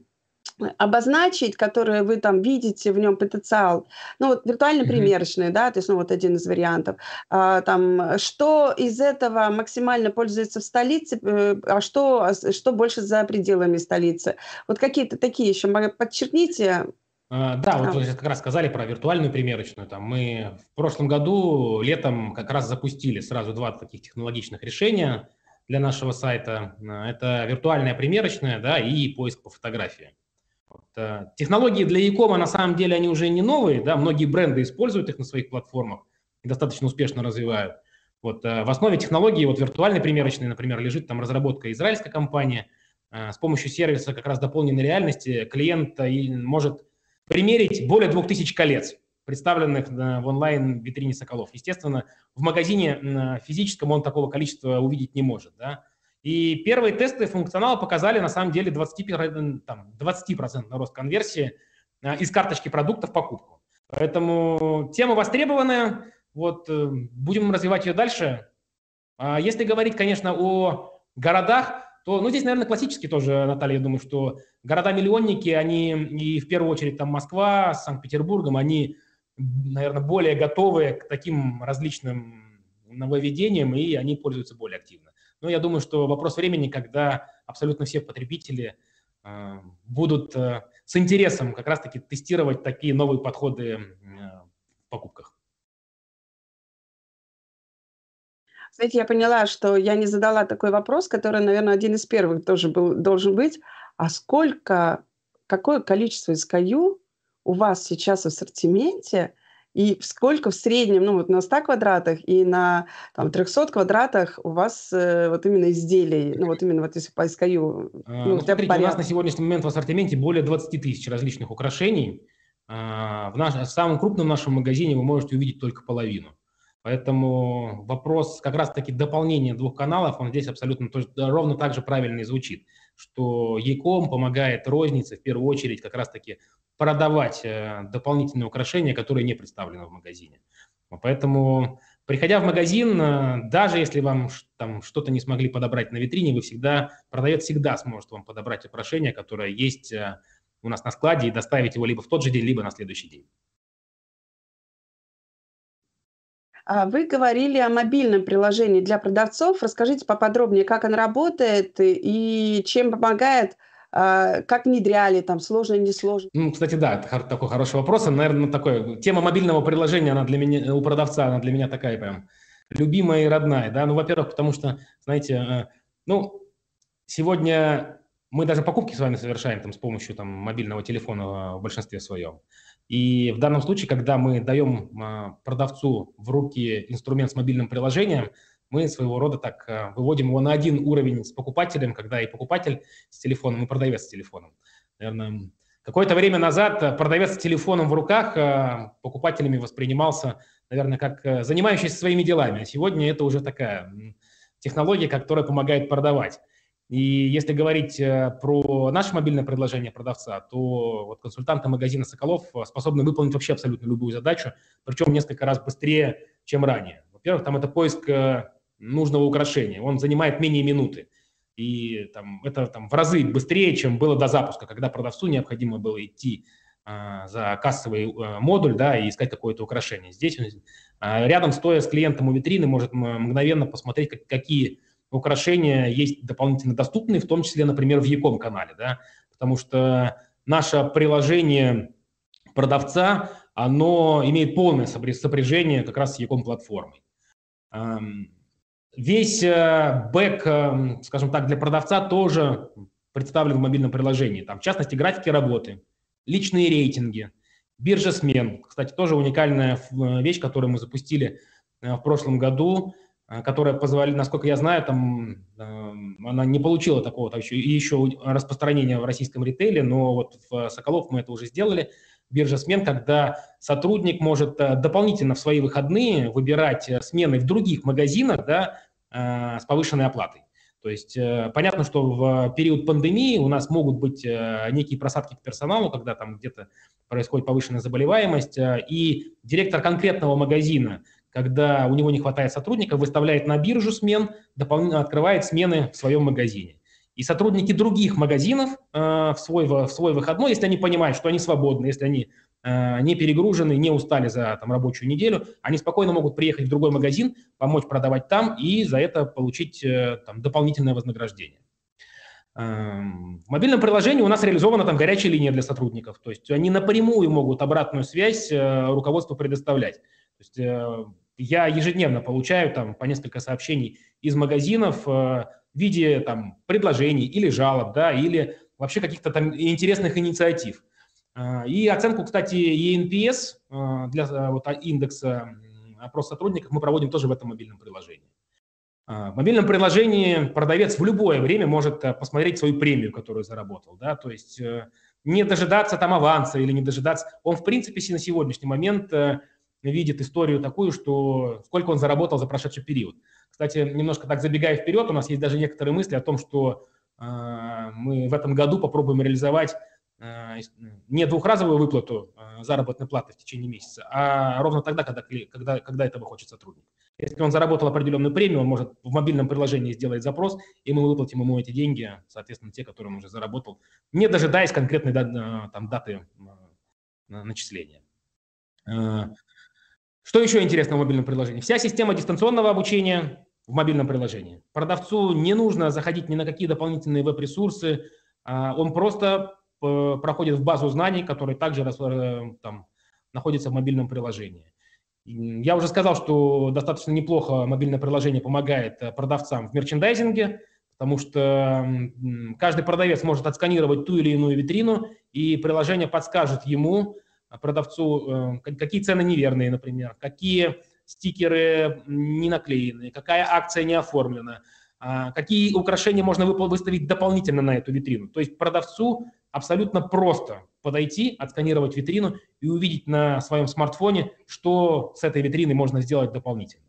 обозначить, которые вы там видите в нем потенциал. Ну вот виртуально примерочные, да, то есть ну вот один из вариантов. А, там что из этого максимально пользуется в столице, э, а что а что больше за пределами столицы. Вот какие-то такие еще подчеркните. А, да, вот вы как раз сказали про виртуальную примерочную. Там мы в прошлом году летом как раз запустили сразу два таких технологичных решения для нашего сайта. Это виртуальная примерочная, да, и поиск по фотографии. Э, технологии для e на самом деле они уже не новые, да, многие бренды используют их на своих платформах и достаточно успешно развивают. Вот, э, в основе технологии вот виртуальной примерочной, например, лежит там разработка израильской компании. Э, с помощью сервиса как раз дополненной реальности клиент может примерить более 2000 колец, представленных в онлайн-витрине Соколов. Естественно, в магазине физическом он такого количества увидеть не может. Да? И первые тесты функционала показали на самом деле 20%, там, 20% рост конверсии а, из карточки продукта в покупку. Поэтому тема востребованная, вот, э, будем развивать ее дальше. А если говорить, конечно, о городах, то, ну, здесь, наверное, классически тоже, Наталья, я думаю, что города-миллионники, они, и в первую очередь там Москва с Санкт-Петербургом, они, наверное, более готовы к таким различным нововведениям, и они пользуются более активно. Но я думаю, что вопрос времени, когда абсолютно все потребители э, будут э, с интересом как раз-таки тестировать такие новые подходы в покупках. Знаете, я поняла, что я не задала такой вопрос, который, наверное, один из первых тоже был, должен быть. А сколько, какое количество SKU у вас сейчас в ассортименте, и сколько в среднем, ну вот на 100 квадратах и на там, 300 квадратах у вас э, вот именно изделий, ну вот именно вот если по SKU? А, ну, ну, смотрите, у нас на сегодняшний момент в ассортименте более 20 тысяч различных украшений. А, в, наш, в самом крупном нашем магазине вы можете увидеть только половину. Поэтому вопрос как раз-таки дополнения двух каналов, он здесь абсолютно тоже, ровно так же правильно и звучит, что Яком помогает рознице в первую очередь как раз-таки продавать э, дополнительные украшения, которые не представлены в магазине. Поэтому, приходя в магазин, э, даже если вам там что-то не смогли подобрать на витрине, вы всегда, продавец всегда сможет вам подобрать украшение, которое есть э, у нас на складе и доставить его либо в тот же день, либо на следующий день. Вы говорили о мобильном приложении для продавцов. Расскажите поподробнее, как оно работает и чем помогает а, как внедряли, там, сложно, не сложно? Ну, кстати, да, это такой хороший вопрос. Наверное, такой, тема мобильного приложения, она для меня, у продавца, она для меня такая прям любимая и родная, да, ну, во-первых, потому что, знаете, э, ну, сегодня мы даже покупки с вами совершаем там с помощью там мобильного телефона в большинстве своем. И в данном случае, когда мы даем а, продавцу в руки инструмент с мобильным приложением, мы своего рода так э, выводим его на один уровень с покупателем, когда и покупатель с телефоном, и продавец с телефоном. Наверное, какое-то время назад э, продавец с телефоном в руках покупателями воспринимался, наверное, как занимающийся своими делами. А сегодня это уже такая технология, которая помогает продавать. И если говорить про наше мобильное предложение продавца, то вот консультанты магазина «Соколов» способны выполнить вообще абсолютно любую задачу, причем несколько раз быстрее, чем ранее. Во-первых, там это поиск нужного украшения. Он занимает менее минуты. И там, это там, в разы быстрее, чем было до запуска, когда продавцу необходимо было идти а, за кассовый а, модуль да, и искать какое-то украшение. Здесь а, рядом, стоя с клиентом у витрины, может мгновенно посмотреть, как, какие украшения есть дополнительно доступные, в том числе, например, в Яком канале, да, потому что наше приложение продавца, оно имеет полное сопряжение как раз с Яком платформой. Весь э, бэк, эм, скажем так, для продавца тоже представлен в мобильном приложении. Там, в частности, графики работы, личные рейтинги, биржа смен. Кстати, тоже уникальная э, вещь, которую мы запустили э, в прошлом году, которая позволила, насколько я знаю, там она не получила такого еще, еще распространения в российском ритейле, но вот в Соколов мы это уже сделали. Биржа смен, когда сотрудник может дополнительно в свои выходные выбирать смены в других магазинах, да, Э, с повышенной оплатой. То есть э, понятно, что в период пандемии у нас могут быть э, некие просадки к персоналу, когда там где-то происходит повышенная заболеваемость, и директор конкретного магазина, когда у него не хватает сотрудников, выставляет на биржу смен, дополнительно открывает смены в своем магазине. И сотрудники других магазинов в, свой, в свой выходной, если они понимают, что они свободны, если они Э, не перегружены, не устали за там, рабочую неделю, они спокойно могут приехать в другой магазин, помочь продавать там и за это получить э, там, дополнительное вознаграждение. Эм, в мобильном приложении у нас реализована там горячая линия для сотрудников, то есть они напрямую могут обратную связь э, руководству предоставлять. То есть я ежедневно получаю там по несколько сообщений из магазинов в виде там предложений или жалоб, да, или вообще каких-то там интересных инициатив. А, и оценку, кстати, ENPS а, для а, вот, индекса опроса сотрудников мы проводим тоже в этом мобильном приложении. В мобильном приложении продавец в любое время может посмотреть свою премию, которую заработал. Да? То есть э, не дожидаться там аванса или не дожидаться. Он, в принципе, на сегодняшний момент э, видит историю такую, что сколько он заработал за прошедший период. Кстати, немножко так забегая вперед, у нас есть даже некоторые мысли о том, что мы в этом году попробуем реализовать Э, не двухразовую выплату э, заработной платы в течение месяца, а ровно тогда, когда, когда, когда этого хочет сотрудник. Если он заработал определенную премию, он может в мобильном приложении сделать запрос, и мы выплатим ему эти деньги, соответственно, те, которые он уже заработал, не дожидаясь конкретной э, там, даты начисления. Что еще интересно в мобильном приложении? Вся система дистанционного обучения в мобильном приложении. Продавцу не нужно заходить ни на какие дополнительные веб-ресурсы, а он просто проходит в базу знаний, которая также э, там, находится в мобильном приложении. Я уже сказал, что достаточно неплохо мобильное приложение помогает э, продавцам в мерчендайзинге, потому что каждый продавец может отсканировать ту или иную витрину, и приложение подскажет ему, э, продавцу, какие цены неверные, например, какие стикеры не наклеены, какая акция не оформлена, а, какие украшения можно выставить дополнительно на эту витрину. То есть продавцу абсолютно просто подойти, отсканировать витрину и увидеть на своем смартфоне, что с этой витриной можно сделать дополнительно.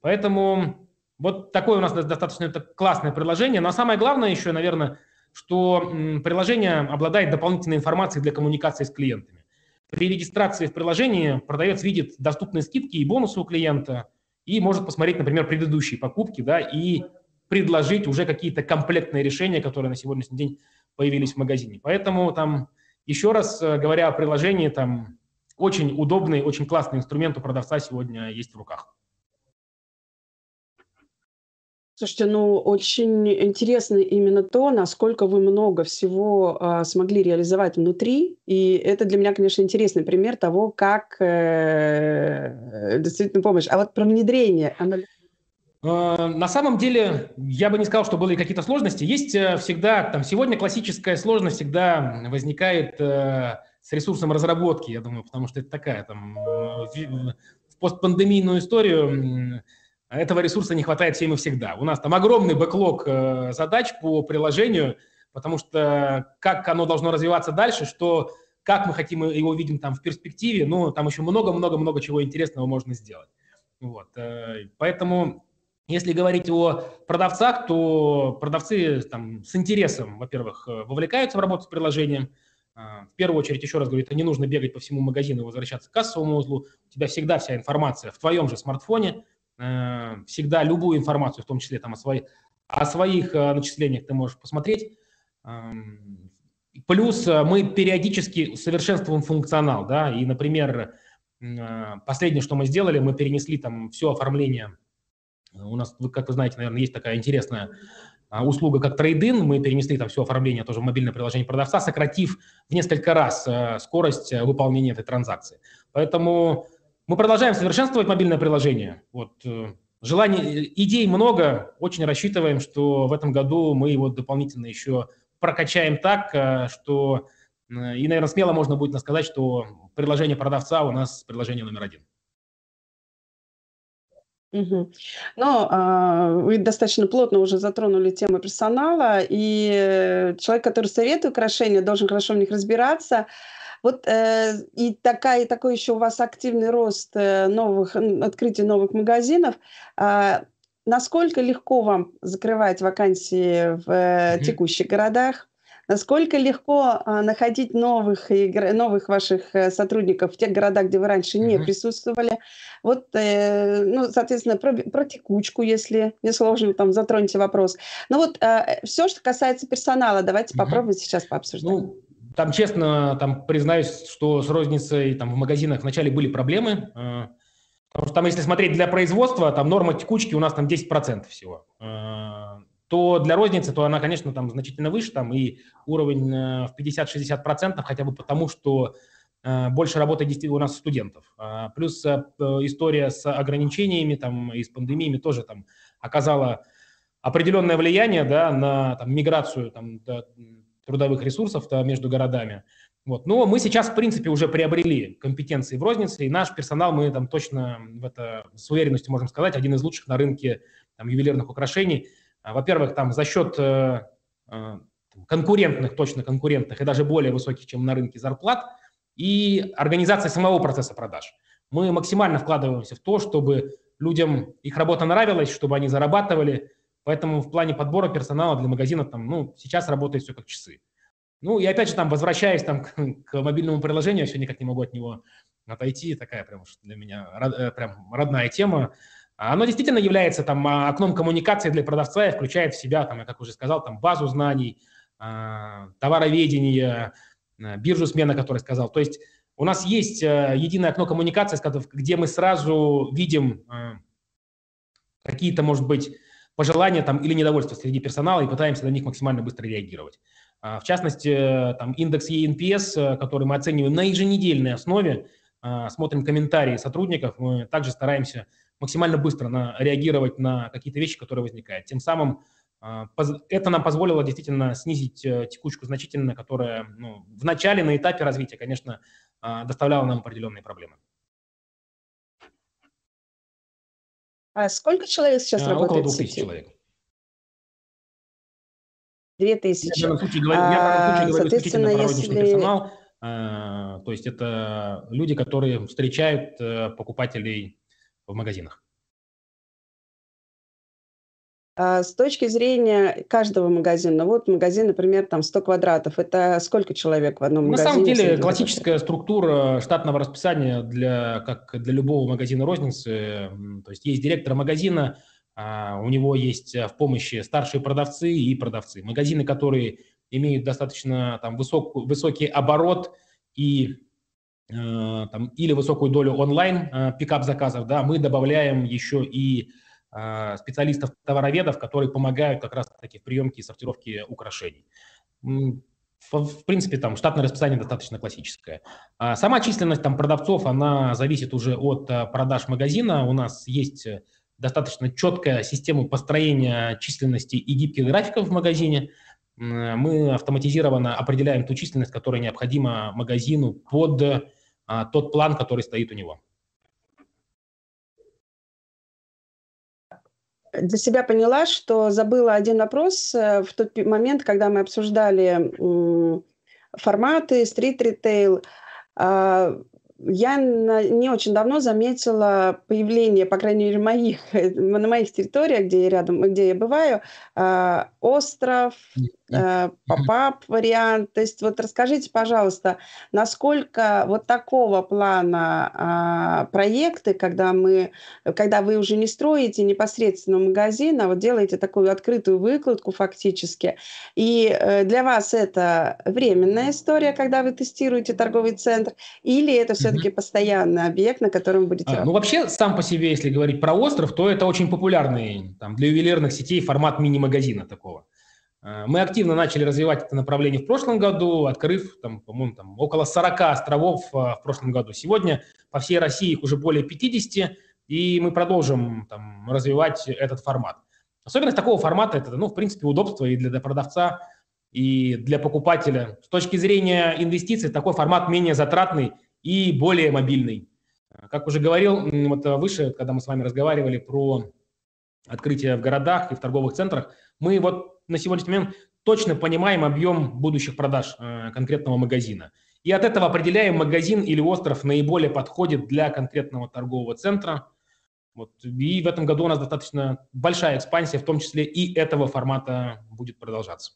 Поэтому вот такое у нас достаточно классное приложение. Но самое главное еще, наверное, что приложение обладает дополнительной информацией для коммуникации с клиентами. При регистрации в приложении продавец видит доступные скидки и бонусы у клиента и может посмотреть, например, предыдущие покупки да, и предложить уже какие-то комплектные решения, которые на сегодняшний день появились в магазине. Поэтому там, еще раз э, говоря о приложении, там очень удобный, очень классный инструмент у продавца сегодня есть в руках. Слушайте, ну очень интересно именно то, насколько вы много всего а, смогли реализовать внутри. И это для меня, конечно, интересный пример того, как э, действительно помощь. А вот про внедрение, оно Э, на самом деле, я бы не сказал, что были какие-то сложности. Есть э, всегда, там, сегодня классическая сложность всегда возникает э, с ресурсом разработки, я думаю, потому что это такая, там, в постпандемийную историю этого ресурса не хватает всем и всегда. У нас там огромный бэклог задач по приложению, потому что как оно должно развиваться дальше, что как мы хотим его видим там в перспективе, ну, там еще много-много-много чего интересного можно сделать. Вот. Поэтому если говорить о продавцах, то продавцы там, с интересом, во-первых, э, вовлекаются в работу с приложением. А, в первую очередь, еще раз говорю, это не нужно бегать по всему магазину и возвращаться к кассовому узлу. У тебя всегда вся информация в твоем же смартфоне. Всегда любую информацию, в том числе там о, своих, о своих начислениях ты можешь посмотреть. Плюс мы периодически совершенствуем функционал, да, и, например, последнее, что мы сделали, мы перенесли там все оформление. У нас, как вы знаете, наверное, есть такая интересная а, услуга, как трейдин, мы перенесли там все оформление тоже в мобильное приложение продавца, сократив в несколько раз э, скорость э, выполнения этой транзакции. Поэтому мы продолжаем совершенствовать мобильное приложение. Вот, э, желаний, идей много, очень рассчитываем, что в этом году мы его дополнительно еще прокачаем так, что, и, наверное, смело можно будет сказать, что приложение продавца у нас приложение номер один. Мгм. Но, а, вы достаточно плотно уже затронули тему персонала, и э, человек, который советует украшения, должен хорошо в них разбираться. Вот, э, и такая такой еще у вас активный рост, э, новых н открытия новых магазинов. А, насколько легко вам закрывать вакансии в, э, Мгм. текущих городах? Насколько легко а, находить новых, новых ваших э, сотрудников в тех городах, где вы раньше не присутствовали? Вот, э, ну, соответственно, про, про текучку, если не сложно, там затроньте вопрос. Ну вот, э, все, что касается персонала, давайте угу. попробуем сейчас пообсуждать. Ну, там, честно, там признаюсь, что с розницей там, в магазинах вначале были проблемы, э, потому что там, если смотреть для производства, там норма текучки у нас там 10% всего. Э, то для розницы, то она, конечно, там значительно выше, там и уровень э, в 50-60%, хотя бы потому, что больше работает у нас студентов. А, плюс история с ограничениями там, и с пандемиями тоже там оказала определенное влияние да, на там, миграцию там, трудовых ресурсов да, между городами. Вот. Но мы сейчас, в принципе, уже приобрели компетенции в рознице, и наш персонал, мы там точно в это с уверенностью можем сказать, один из лучших на рынке там, ювелирных украшений – а, во-первых, там за счет э, э, конкурентных, точно конкурентных и даже более высоких, чем на рынке зарплат, и организация самого процесса продаж. Мы максимально вкладываемся в то, чтобы людям их работа нравилась, чтобы они зарабатывали. Поэтому в плане подбора персонала для магазина там, ну, сейчас работает все как часы. Ну, и опять же, там, возвращаясь там, к, к мобильному приложению, я все никак не могу от него отойти. Такая прям для меня э, прям родная тема. Оно действительно является там а, окном коммуникации для продавца и включает в себя, там, я как уже сказал, там базу знаний, а, товароведение, а, биржу смены, который сказал. То есть у нас есть единое окно коммуникации, где мы сразу видим какие-то, может быть, пожелания там, или недовольства среди персонала и пытаемся на них максимально быстро реагировать. В частности, там, индекс ENPS, который мы оцениваем на еженедельной основе, смотрим комментарии сотрудников, мы также стараемся максимально быстро на, реагировать на какие-то вещи, которые возникают. Тем самым а, это нам позволило действительно снизить э, текучку значительно, которая ну, в начале, на этапе развития, конечно, а, доставляла нам определенные проблемы. А сколько человек сейчас а, работает Около 2000 человек. Две тысячи. Я в данном случае говорю, а, я в данном случае говорю исключительно про если... персонал. А, то есть это люди, которые встречают а, покупателей в магазинах? А с точки зрения каждого магазина, вот магазин, например, там 100 квадратов, это сколько человек в одном На магазине? На самом деле классическая структура штатного расписания для, как для любого магазина розницы, то есть есть директор магазина, а у него есть в помощи старшие продавцы и продавцы. Магазины, которые имеют достаточно там, высок, высокий оборот и Э, там, или высокую долю онлайн э, пикап заказов, да, мы добавляем еще и специалистов товароведов, которые помогают как раз таки в приемке и сортировке украшений. В, принципе, там штатное расписание достаточно классическое. А сама численность там продавцов, она зависит уже от продаж магазина. У нас есть достаточно четкая система построения численности и гибких графиков в магазине. Мы автоматизированно определяем ту численность, которая необходима магазину под а, тот план, который стоит у него. Для себя поняла, что забыла один вопрос э, в тот момент, когда мы обсуждали форматы, стрит-ритейл. А, я не очень давно заметила появление, по крайней мере, моих, на моих территориях, где я рядом, где я бываю, а, остров, поп-ап вариант. То есть вот расскажите, пожалуйста, насколько вот такого плана а, проекты, когда мы, когда вы уже не строите непосредственно магазин, а вот делаете такую открытую выкладку фактически, и э, для вас это временная история, когда вы тестируете торговый центр, или это все-таки постоянный объект, на котором вы будете а, Ну вообще сам по себе, если говорить про остров, то это очень популярный там, для ювелирных сетей формат мини-магазина такого. А, мы активно начали развивать это направление в прошлом году, открыв, там, по-моему, там, около 40 островов а, в прошлом году. Сегодня по всей России их уже более 50, и мы продолжим там, развивать этот формат. Особенность такого формата – это, ну, в принципе, удобство и для продавца, и для покупателя. С точки зрения инвестиций такой формат менее затратный и более мобильный. Как уже говорил вот выше, когда мы с вами разговаривали про открытие в городах и в торговых центрах, мы вот на сегодняшний момент точно понимаем объем будущих продаж э, конкретного магазина. И от этого определяем, магазин или остров наиболее подходит для конкретного торгового центра. Вот. И в этом году у нас достаточно большая экспансия, в том числе и этого формата будет продолжаться.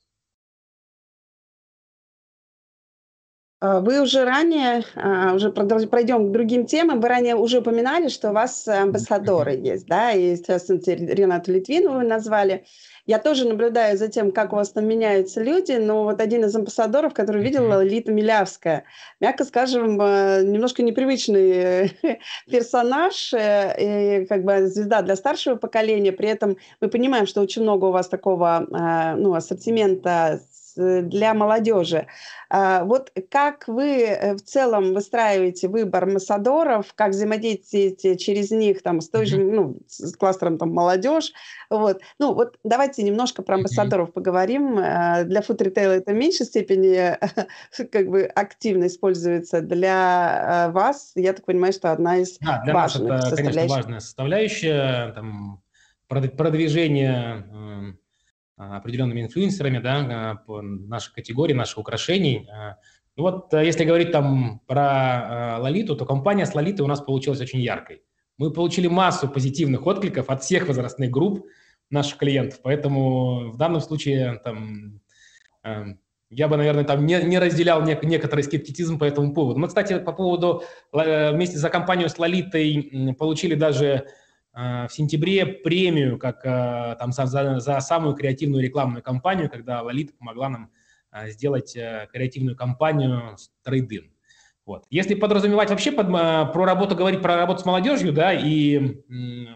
Вы уже ранее, а, уже пройдем к другим темам, вы ранее уже упоминали, что у вас амбассадоры есть, да, и, естественно, Ренату Литвину вы назвали. Я тоже наблюдаю за тем, как у вас там меняются люди, но вот один из амбассадоров, который видела, Лита Милявская, мягко скажем, э, немножко непривычный персонаж, э, и как бы звезда для старшего поколения, при этом мы понимаем, что очень много у вас такого а, ну, ассортимента Э, для молодежи. А, вот как вы э, в целом выстраиваете выбор амбассадоров, как взаимодействуете через них там, с той же, ну, с кластером там, молодежь, вот. Ну, вот давайте немножко про амбассадоров поговорим. Э, для фуд ритейла это в меньшей степени как бы активно используется. Для вас, я так понимаю, что одна из да, для важных нас это, конечно, важная составляющая. Там, продвижение эм, определенными инфлюенсерами, да, а, по нашей категории, наших украшений. А, ну вот если говорить там про Лолиту, то компания с Лолитой у нас получилась очень яркой. Мы получили массу позитивных откликов от всех возрастных групп наших клиентов, поэтому в данном случае там, я бы, наверное, там не, не разделял не, некоторый скептицизм по этому поводу. Мы, кстати, по поводу э, вместе за компанию с Лолитой получили даже Э, в сентябре премию как э, там за, за самую креативную рекламную кампанию, когда Лолита помогла нам э, сделать креативную кампанию с трейдин. Вот. Если подразумевать вообще под, про работу, говорить про работу с молодежью, да, и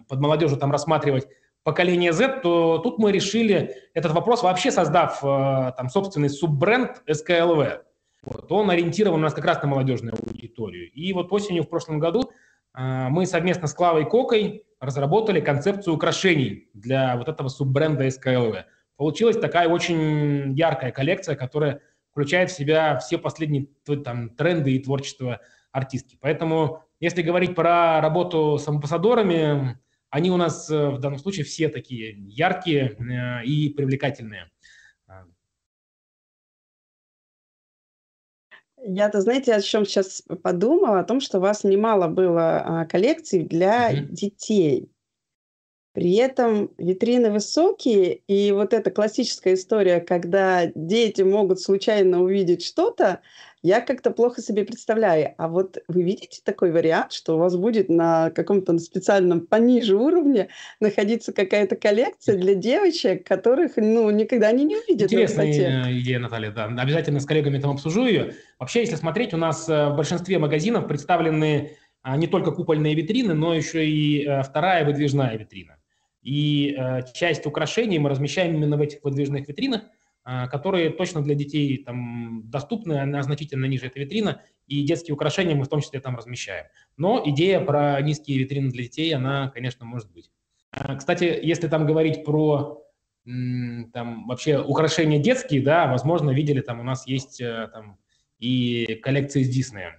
под молодежью там рассматривать поколение Z, то тут мы решили этот вопрос вообще создав там собственный суббренд SKLV. Вот. Он ориентирован у нас как раз на молодежную аудиторию. И вот осенью в прошлом году мы совместно с Клавой Кокой разработали концепцию украшений для вот этого суббренда SKLV. Получилась такая очень яркая коллекция, которая включает в себя все последние там, тренды и творчество артистки. Поэтому, если говорить про работу с амбассадорами, они у нас э, в данном случае все такие яркие э, и привлекательные. Я-то, знаете, о чем сейчас подумала? О том, что у вас немало было а, коллекций для mm-hmm. детей. При этом витрины высокие, и вот эта классическая история, когда дети могут случайно увидеть что-то, я как-то плохо себе представляю. А вот вы видите такой вариант, что у вас будет на каком-то специальном пониже уровне находиться какая-то коллекция для девочек, которых ну, никогда они не увидят Интересная идея, Наталья, да. Обязательно с коллегами там обсужу ее. Вообще, если смотреть, у нас э, в большинстве магазинов представлены а, не только купольные витрины, но еще и э, вторая выдвижная витрина. И э, часть украшений мы размещаем именно в этих выдвижных витринах, э, которые точно для детей там доступны, она значительно ниже этой витрина, и детские украшения мы в том числе там размещаем. Но идея про низкие витрины для детей, она, конечно, может быть. Э, кстати, если там говорить про там вообще украшения детские, да, возможно, видели, там у нас есть э, там и коллекции с Диснеем.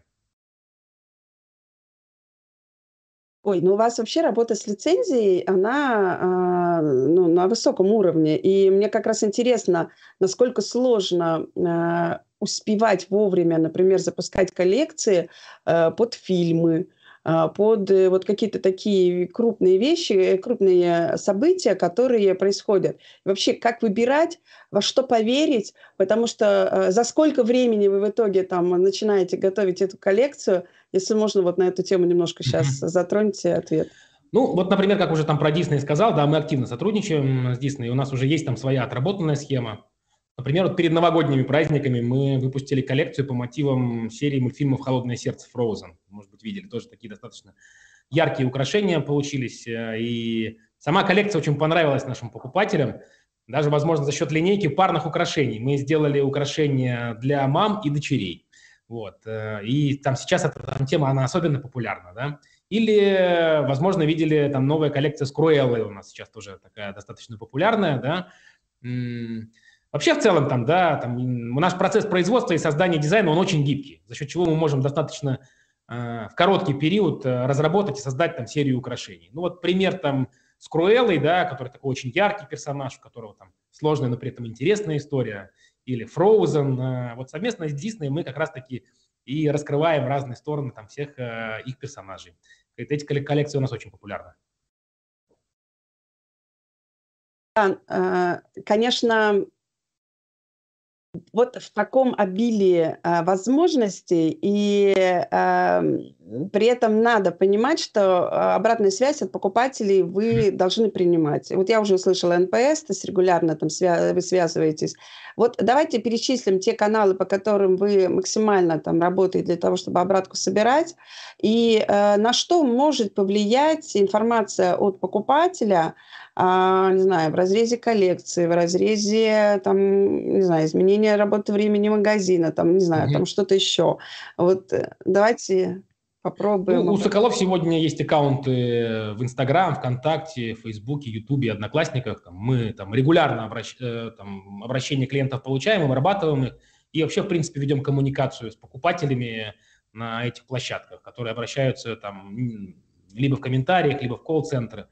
Ой, ну у вас вообще работа с лицензией, она а, ну, на высоком уровне. И мне как раз интересно, насколько сложно а, успевать вовремя, например, запускать коллекции а, под фильмы, под э, вот какие-то такие крупные вещи, крупные события, которые происходят. вообще, как выбирать, во что поверить, потому что за сколько времени вы в итоге там начинаете готовить эту коллекцию, если можно вот на эту тему немножко сейчас затроньте ответ. Ну, вот, например, как уже там про Дисней сказал, да, мы активно сотрудничаем с Дисней, у нас уже есть там своя отработанная схема. Например, вот перед новогодними праздниками мы выпустили коллекцию по мотивам серии мультфильмов «Холодное сердце» Frozen. Может быть, видели, тоже такие достаточно яркие украшения получились. Э, и сама коллекция очень понравилась нашим покупателям. Даже, возможно, за счет линейки парных украшений. Мы сделали украшения для мам и дочерей. Вот. Э, и там сейчас эта там, тема, она особенно популярна, да. Или, возможно, видели там новая коллекция с Круэллой у нас сейчас тоже такая достаточно популярная, да. Вообще, в целом, там, да, там, наш процесс производства и создания дизайна, он очень гибкий, за счет чего мы можем достаточно э, в короткий период э, разработать и создать там серию украшений. Ну вот пример там с Круэллой, да, который такой очень яркий персонаж, у которого там сложная, но при этом интересная история, или Frozen. Э, вот совместно с Disney мы как раз-таки и раскрываем разные стороны там всех э, их персонажей. Эти коллекции у нас очень популярны. Э, конечно, вот в таком обилии возможностей, и а, при этом надо понимать, что а, обратную связь от покупателей вы должны принимать. Вот я уже услышала NPS, то есть регулярно там свя- вы связываетесь. Вот давайте перечислим те каналы, по которым вы максимально там работаете для того, чтобы обратку собирать, и э, на что может повлиять информация от покупателя, а, не знаю, в разрезе коллекции, в разрезе, там, не знаю, изменения работы времени магазина, там, не знаю, mm-hmm. там что-то еще. Вот э, давайте попробуем. Ну, у Соколов сегодня есть аккаунты в Инстаграм, ВКонтакте, Фейсбуке, Ютубе, Одноклассниках. Там, мы там регулярно обращ... Э, там, обращения клиентов получаем, обрабатываем их. И вообще, в принципе, ведем коммуникацию с покупателями на этих площадках, которые обращаются там либо в комментариях, либо в колл-центры.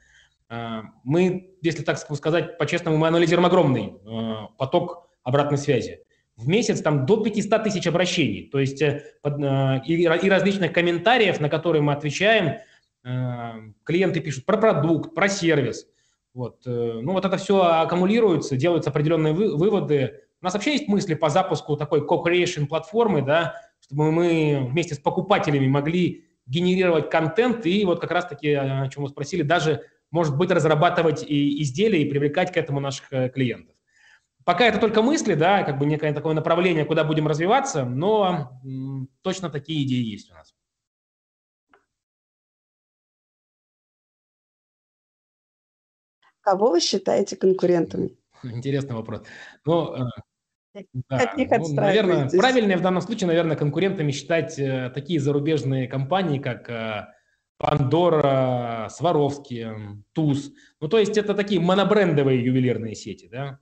А, мы, если так сказать, по-честному, мы анализируем огромный а, поток обратной связи. В месяц там до 500 тысяч обращений, то есть э, а, и, различных комментариев, на которые мы отвечаем. Клиенты пишут про продукт, про сервис. Вот. Э, ну вот это все аккумулируется, делаются определенные выводы. У нас вообще есть мысли по запуску такой co-creation платформы, да, чтобы мы вместе с покупателями могли генерировать контент и вот как раз-таки, о чем вы спросили, даже может быть, разрабатывать и изделия и привлекать к этому наших э, клиентов. Пока это только мысли, да, как бы некое такое направление, куда будем развиваться, но точно такие идеи есть у нас. Кого вы считаете конкурентами? Интересный вопрос. Ну, э, да, ну, наверное, правильнее в данном случае, наверное, конкурентами считать э, такие зарубежные компании, как Пандора, Сваровски, Туз. Ну, то есть это такие монобрендовые ювелирные сети, да.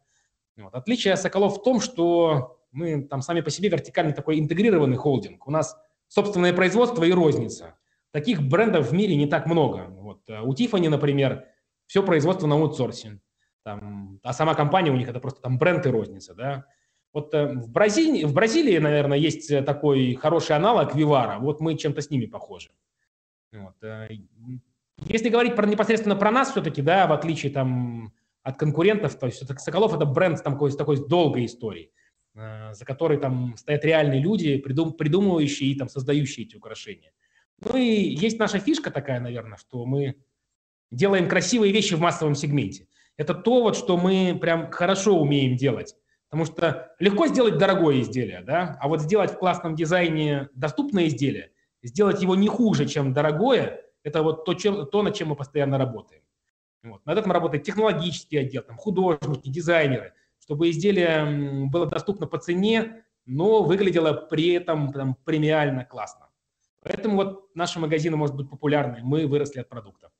Вот. Отличие Соколов в том, что мы там сами по себе вертикальный такой интегрированный холдинг. У нас собственное производство и розница. Таких брендов в мире не так много. Вот. А у Тифани, например, все производство на аутсорсе. Там, а сама компания у них это просто там бренд и розница, да. Вот э, в Бразилии, в Бразилии, наверное, есть такой хороший аналог Вивара. Вот мы чем-то с ними похожи. Вот. Э, если говорить про, непосредственно про нас все-таки, да, в отличие там от конкурентов, то есть Соколов это бренд там, такой, с такой долгой историей, э, за которой там стоят реальные люди, придум, придумывающие и там создающие эти украшения. Ну и есть наша фишка такая, наверное, что мы делаем красивые вещи в массовом сегменте. Это то, вот, что мы прям хорошо умеем делать. Потому что легко сделать дорогое изделие, да, а вот сделать в классном дизайне доступное изделие – сделать его не хуже, чем дорогое, это вот то, чем, то над чем мы постоянно работаем. Вот. Над этим работает технологический отдел, там, художники, дизайнеры, чтобы изделие было доступно по цене, но выглядело при этом там, премиально классно. Поэтому вот наши магазины может быть популярны, мы выросли от продукта.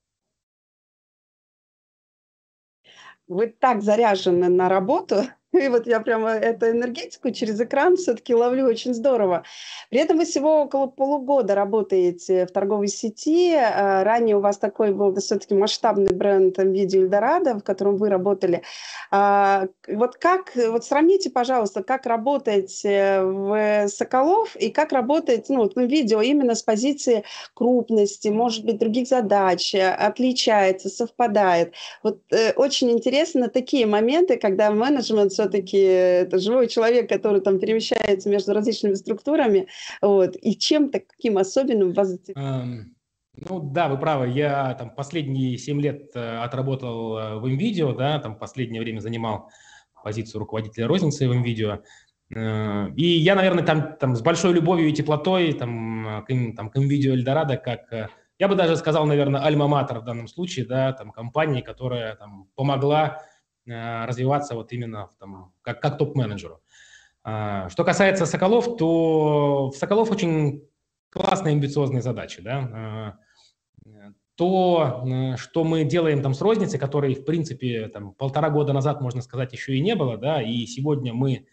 Вы так заряжены на работу, И вот я прямо эту энергетику через экран все-таки ловлю очень здорово. При этом вы всего около полугода работаете в торговой сети. А, ранее у вас такой был все-таки масштабный бренд Видео Эльдорадо, в котором вы работали. А, вот как, вот сравните, пожалуйста, как работать э, в Соколов и как работать ну, вот в видео именно с позиции крупности, может быть, других задач, э, отличается, совпадает. Вот э, очень интересно такие моменты, когда менеджмент все-таки это живой человек, который там перемещается между различными структурами, вот, и чем таким особенным вас эм, ну да, вы правы. Я там последние 7 лет э, отработал э, в МВидео, да, там последнее время занимал позицию руководителя розницы в МВидео. Э, и я, наверное, там, там с большой любовью и теплотой там, к, там, к МВидео Эльдорадо, как, я бы даже сказал, наверное, альма-матер в данном случае, да, там компании, которая там помогла развиваться вот именно там, как, как топ-менеджеру. А, что касается Соколов, то в Соколов очень классные амбициозные задачи. Да? А, то, э, что мы делаем там с розницей, которой, в принципе, там, полтора года назад, можно сказать, еще и не было, да, и сегодня мы,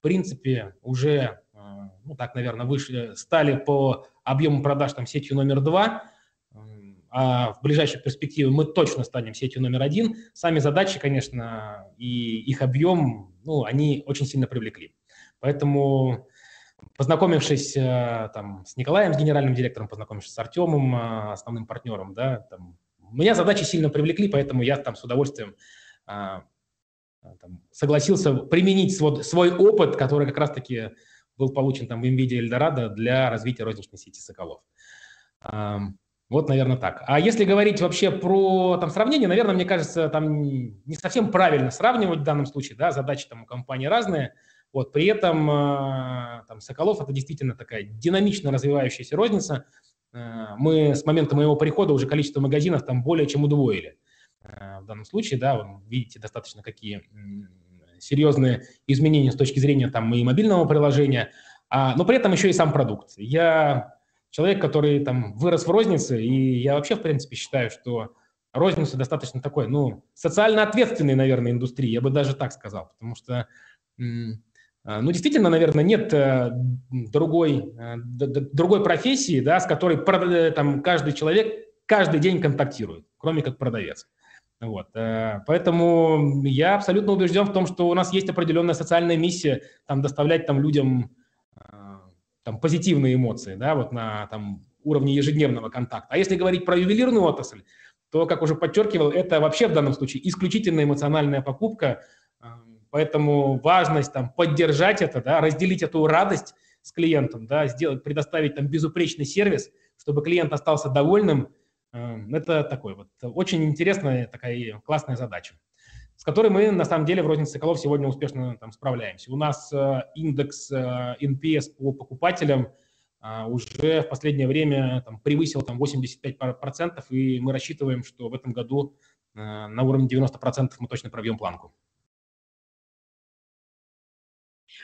в принципе, уже, э, ну так, наверное, вышли, стали по объему продаж там сетью номер два, а в ближайшей перспективе мы точно станем сетью номер один. Сами задачи, конечно, и их объем, ну, они очень сильно привлекли. Поэтому, познакомившись э, там, с Николаем, с генеральным директором, познакомившись с Артемом, э, основным партнером, да, там, меня задачи сильно привлекли, поэтому я там с удовольствием э, там, согласился применить свой, свой опыт, который как раз-таки был получен там в NVIDIA Эльдорадо для развития розничной сети Соколов. Вот, наверное, так. А если говорить вообще про там, сравнение, наверное, мне кажется, там не совсем правильно сравнивать в данном случае, да, задачи там у компании разные. Вот, при этом э, там, Соколов – это действительно такая динамично развивающаяся розница. Э, мы с момента моего прихода уже количество магазинов там более чем удвоили. Э, в данном случае, да, вы видите достаточно какие серьезные изменения с точки зрения там и мобильного приложения, а, но при этом еще и сам продукт. Я человек, который там вырос в рознице, и я вообще, в принципе, считаю, что розница достаточно такой, ну, социально ответственной, наверное, индустрии, я бы даже так сказал, потому что, а, ну, действительно, наверное, нет э, другой, э, другой профессии, да, с которой э, там каждый человек каждый день контактирует, кроме как продавец. Вот. Поэтому я абсолютно убежден в том, что у нас есть определенная социальная миссия там, доставлять там, людям там, позитивные эмоции, да, вот на там, уровне ежедневного контакта. А если говорить про ювелирную отрасль, то, как уже подчеркивал, это вообще в данном случае исключительно эмоциональная покупка, поэтому важность там, поддержать это, да, разделить эту радость с клиентом, да, сделать, предоставить там безупречный сервис, чтобы клиент остался довольным, это такой вот очень интересная такая классная задача с которой мы на самом деле в рознице Соколов сегодня успешно там, справляемся. У нас э, индекс э, NPS по покупателям э, уже в последнее время там, превысил там, 85%, и мы рассчитываем, что в этом году э, на уровне 90% мы точно пробьем планку.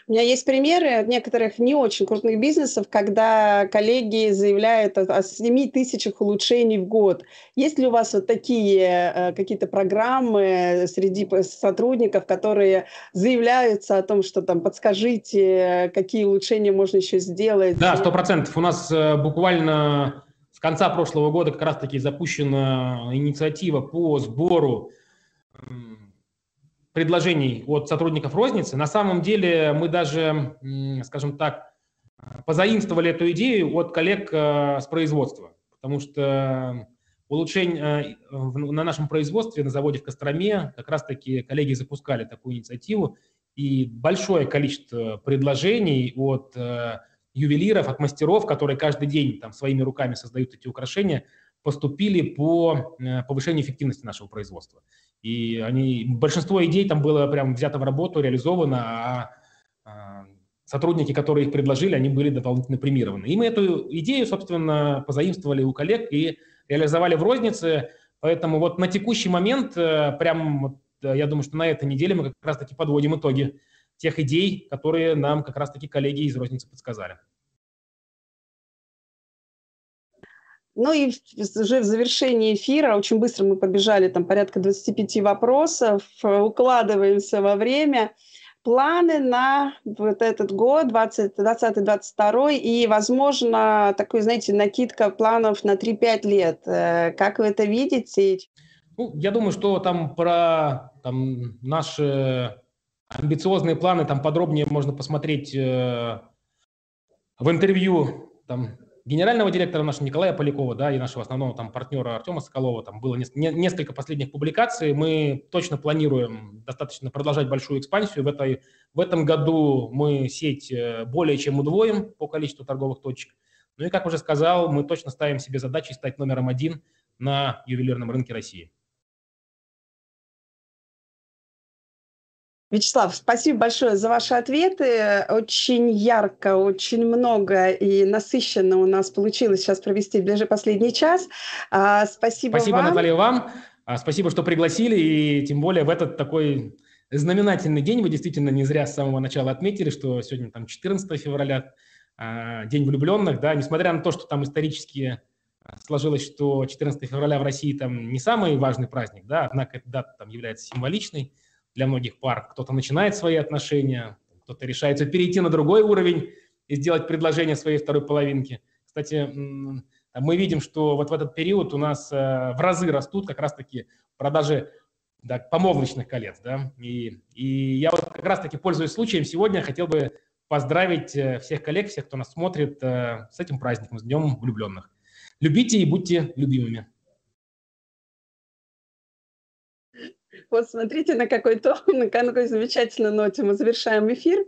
У меня есть примеры некоторых не очень крупных бизнесов, когда коллеги заявляют о, о 7 тысячах улучшений в год. Есть ли у вас вот такие э, какие-то программы среди сотрудников, которые заявляются о том, что там подскажите, какие улучшения можно еще сделать? Да, сто процентов. У нас э, буквально с конца прошлого года как раз-таки запущена инициатива по сбору предложений от сотрудников розницы. На самом деле мы даже, скажем так, позаимствовали эту идею от коллег э, с производства, потому что улучшение э, на нашем производстве на заводе в Костроме как раз-таки коллеги запускали такую инициативу, и большое количество предложений от э, ювелиров, от мастеров, которые каждый день там своими руками создают эти украшения, поступили по повышению эффективности нашего производства. И они, большинство идей там было прям взято в работу, реализовано, а, а сотрудники, которые их предложили, они были дополнительно премированы. И мы эту идею, собственно, позаимствовали у коллег и реализовали в рознице. Поэтому вот на текущий момент, э, прям, э, я думаю, что на этой неделе мы как раз-таки подводим итоги тех идей, которые нам как раз-таки коллеги из розницы подсказали. Ну и уже в завершении эфира, очень быстро мы побежали, там порядка 25 вопросов, укладываемся во время. планы на вот этот год, 2020-2022, и, возможно, такой, знаете, накидка планов на 3-5 лет. Э, как вы это видите? Ну, я думаю, что там про там, наши амбициозные планы там подробнее можно посмотреть э, в интервью там, генерального директора нашего Николая Полякова, да, и нашего основного там партнера Артема Соколова, там было несколько последних публикаций. Мы точно планируем достаточно продолжать большую экспансию. В, этой, в этом году мы сеть э, более чем удвоим по количеству торговых точек. Ну и, как уже сказал, мы точно ставим себе задачей стать номером один на ювелирном рынке России. Вячеслав, спасибо большое за ваши ответы. Очень ярко, очень много и насыщенно у нас получилось сейчас провести ближе последний час. А, спасибо, спасибо вам. Наталья, вам. А, спасибо, что пригласили, и тем более в этот такой знаменательный день вы действительно не зря с самого начала отметили, что сегодня там 14 февраля, а, День влюбленных, да, несмотря на то, что там исторически сложилось, что 14 февраля в России там не самый важный праздник, да, однако эта дата там является символичной, для многих пар. Кто-то начинает свои отношения, кто-то решается перейти на другой уровень и сделать предложение своей второй половинке. Кстати, мы видим, что вот в этот период у нас э, в разы растут как раз-таки продажи да, помолвочных колец. Да? И, и я вот как раз-таки, пользуясь случаем, сегодня хотел бы поздравить э, всех коллег, всех, кто нас смотрит, э, с этим праздником, с Днем влюбленных. Любите и будьте любимыми. Вот смотрите, на какой то, на какой замечательной ноте мы завершаем эфир.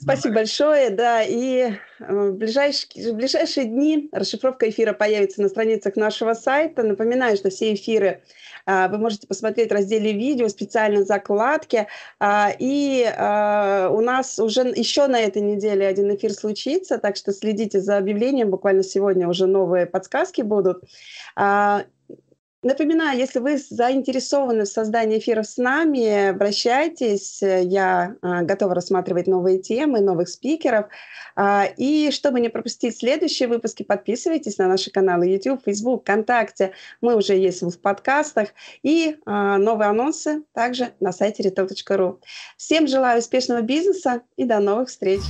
Спасибо большое, да, и э, в ближайшие, в ближайшие дни расшифровка эфира появится на страницах нашего сайта. Напоминаю, что все эфиры а, вы можете посмотреть в разделе видео, специально закладки. А, и а, у нас уже еще на этой неделе один эфир случится, так что следите за объявлением, буквально сегодня уже новые подсказки будут. Напоминаю, если вы заинтересованы в создании эфиров с нами, обращайтесь. Я а, готова рассматривать новые темы, новых спикеров. А, и чтобы не пропустить следующие выпуски, подписывайтесь на наши каналы YouTube, Facebook, ВКонтакте. Мы уже есть в подкастах. И а, новые анонсы также на сайте retail.ru. Всем желаю успешного бизнеса и до новых встреч!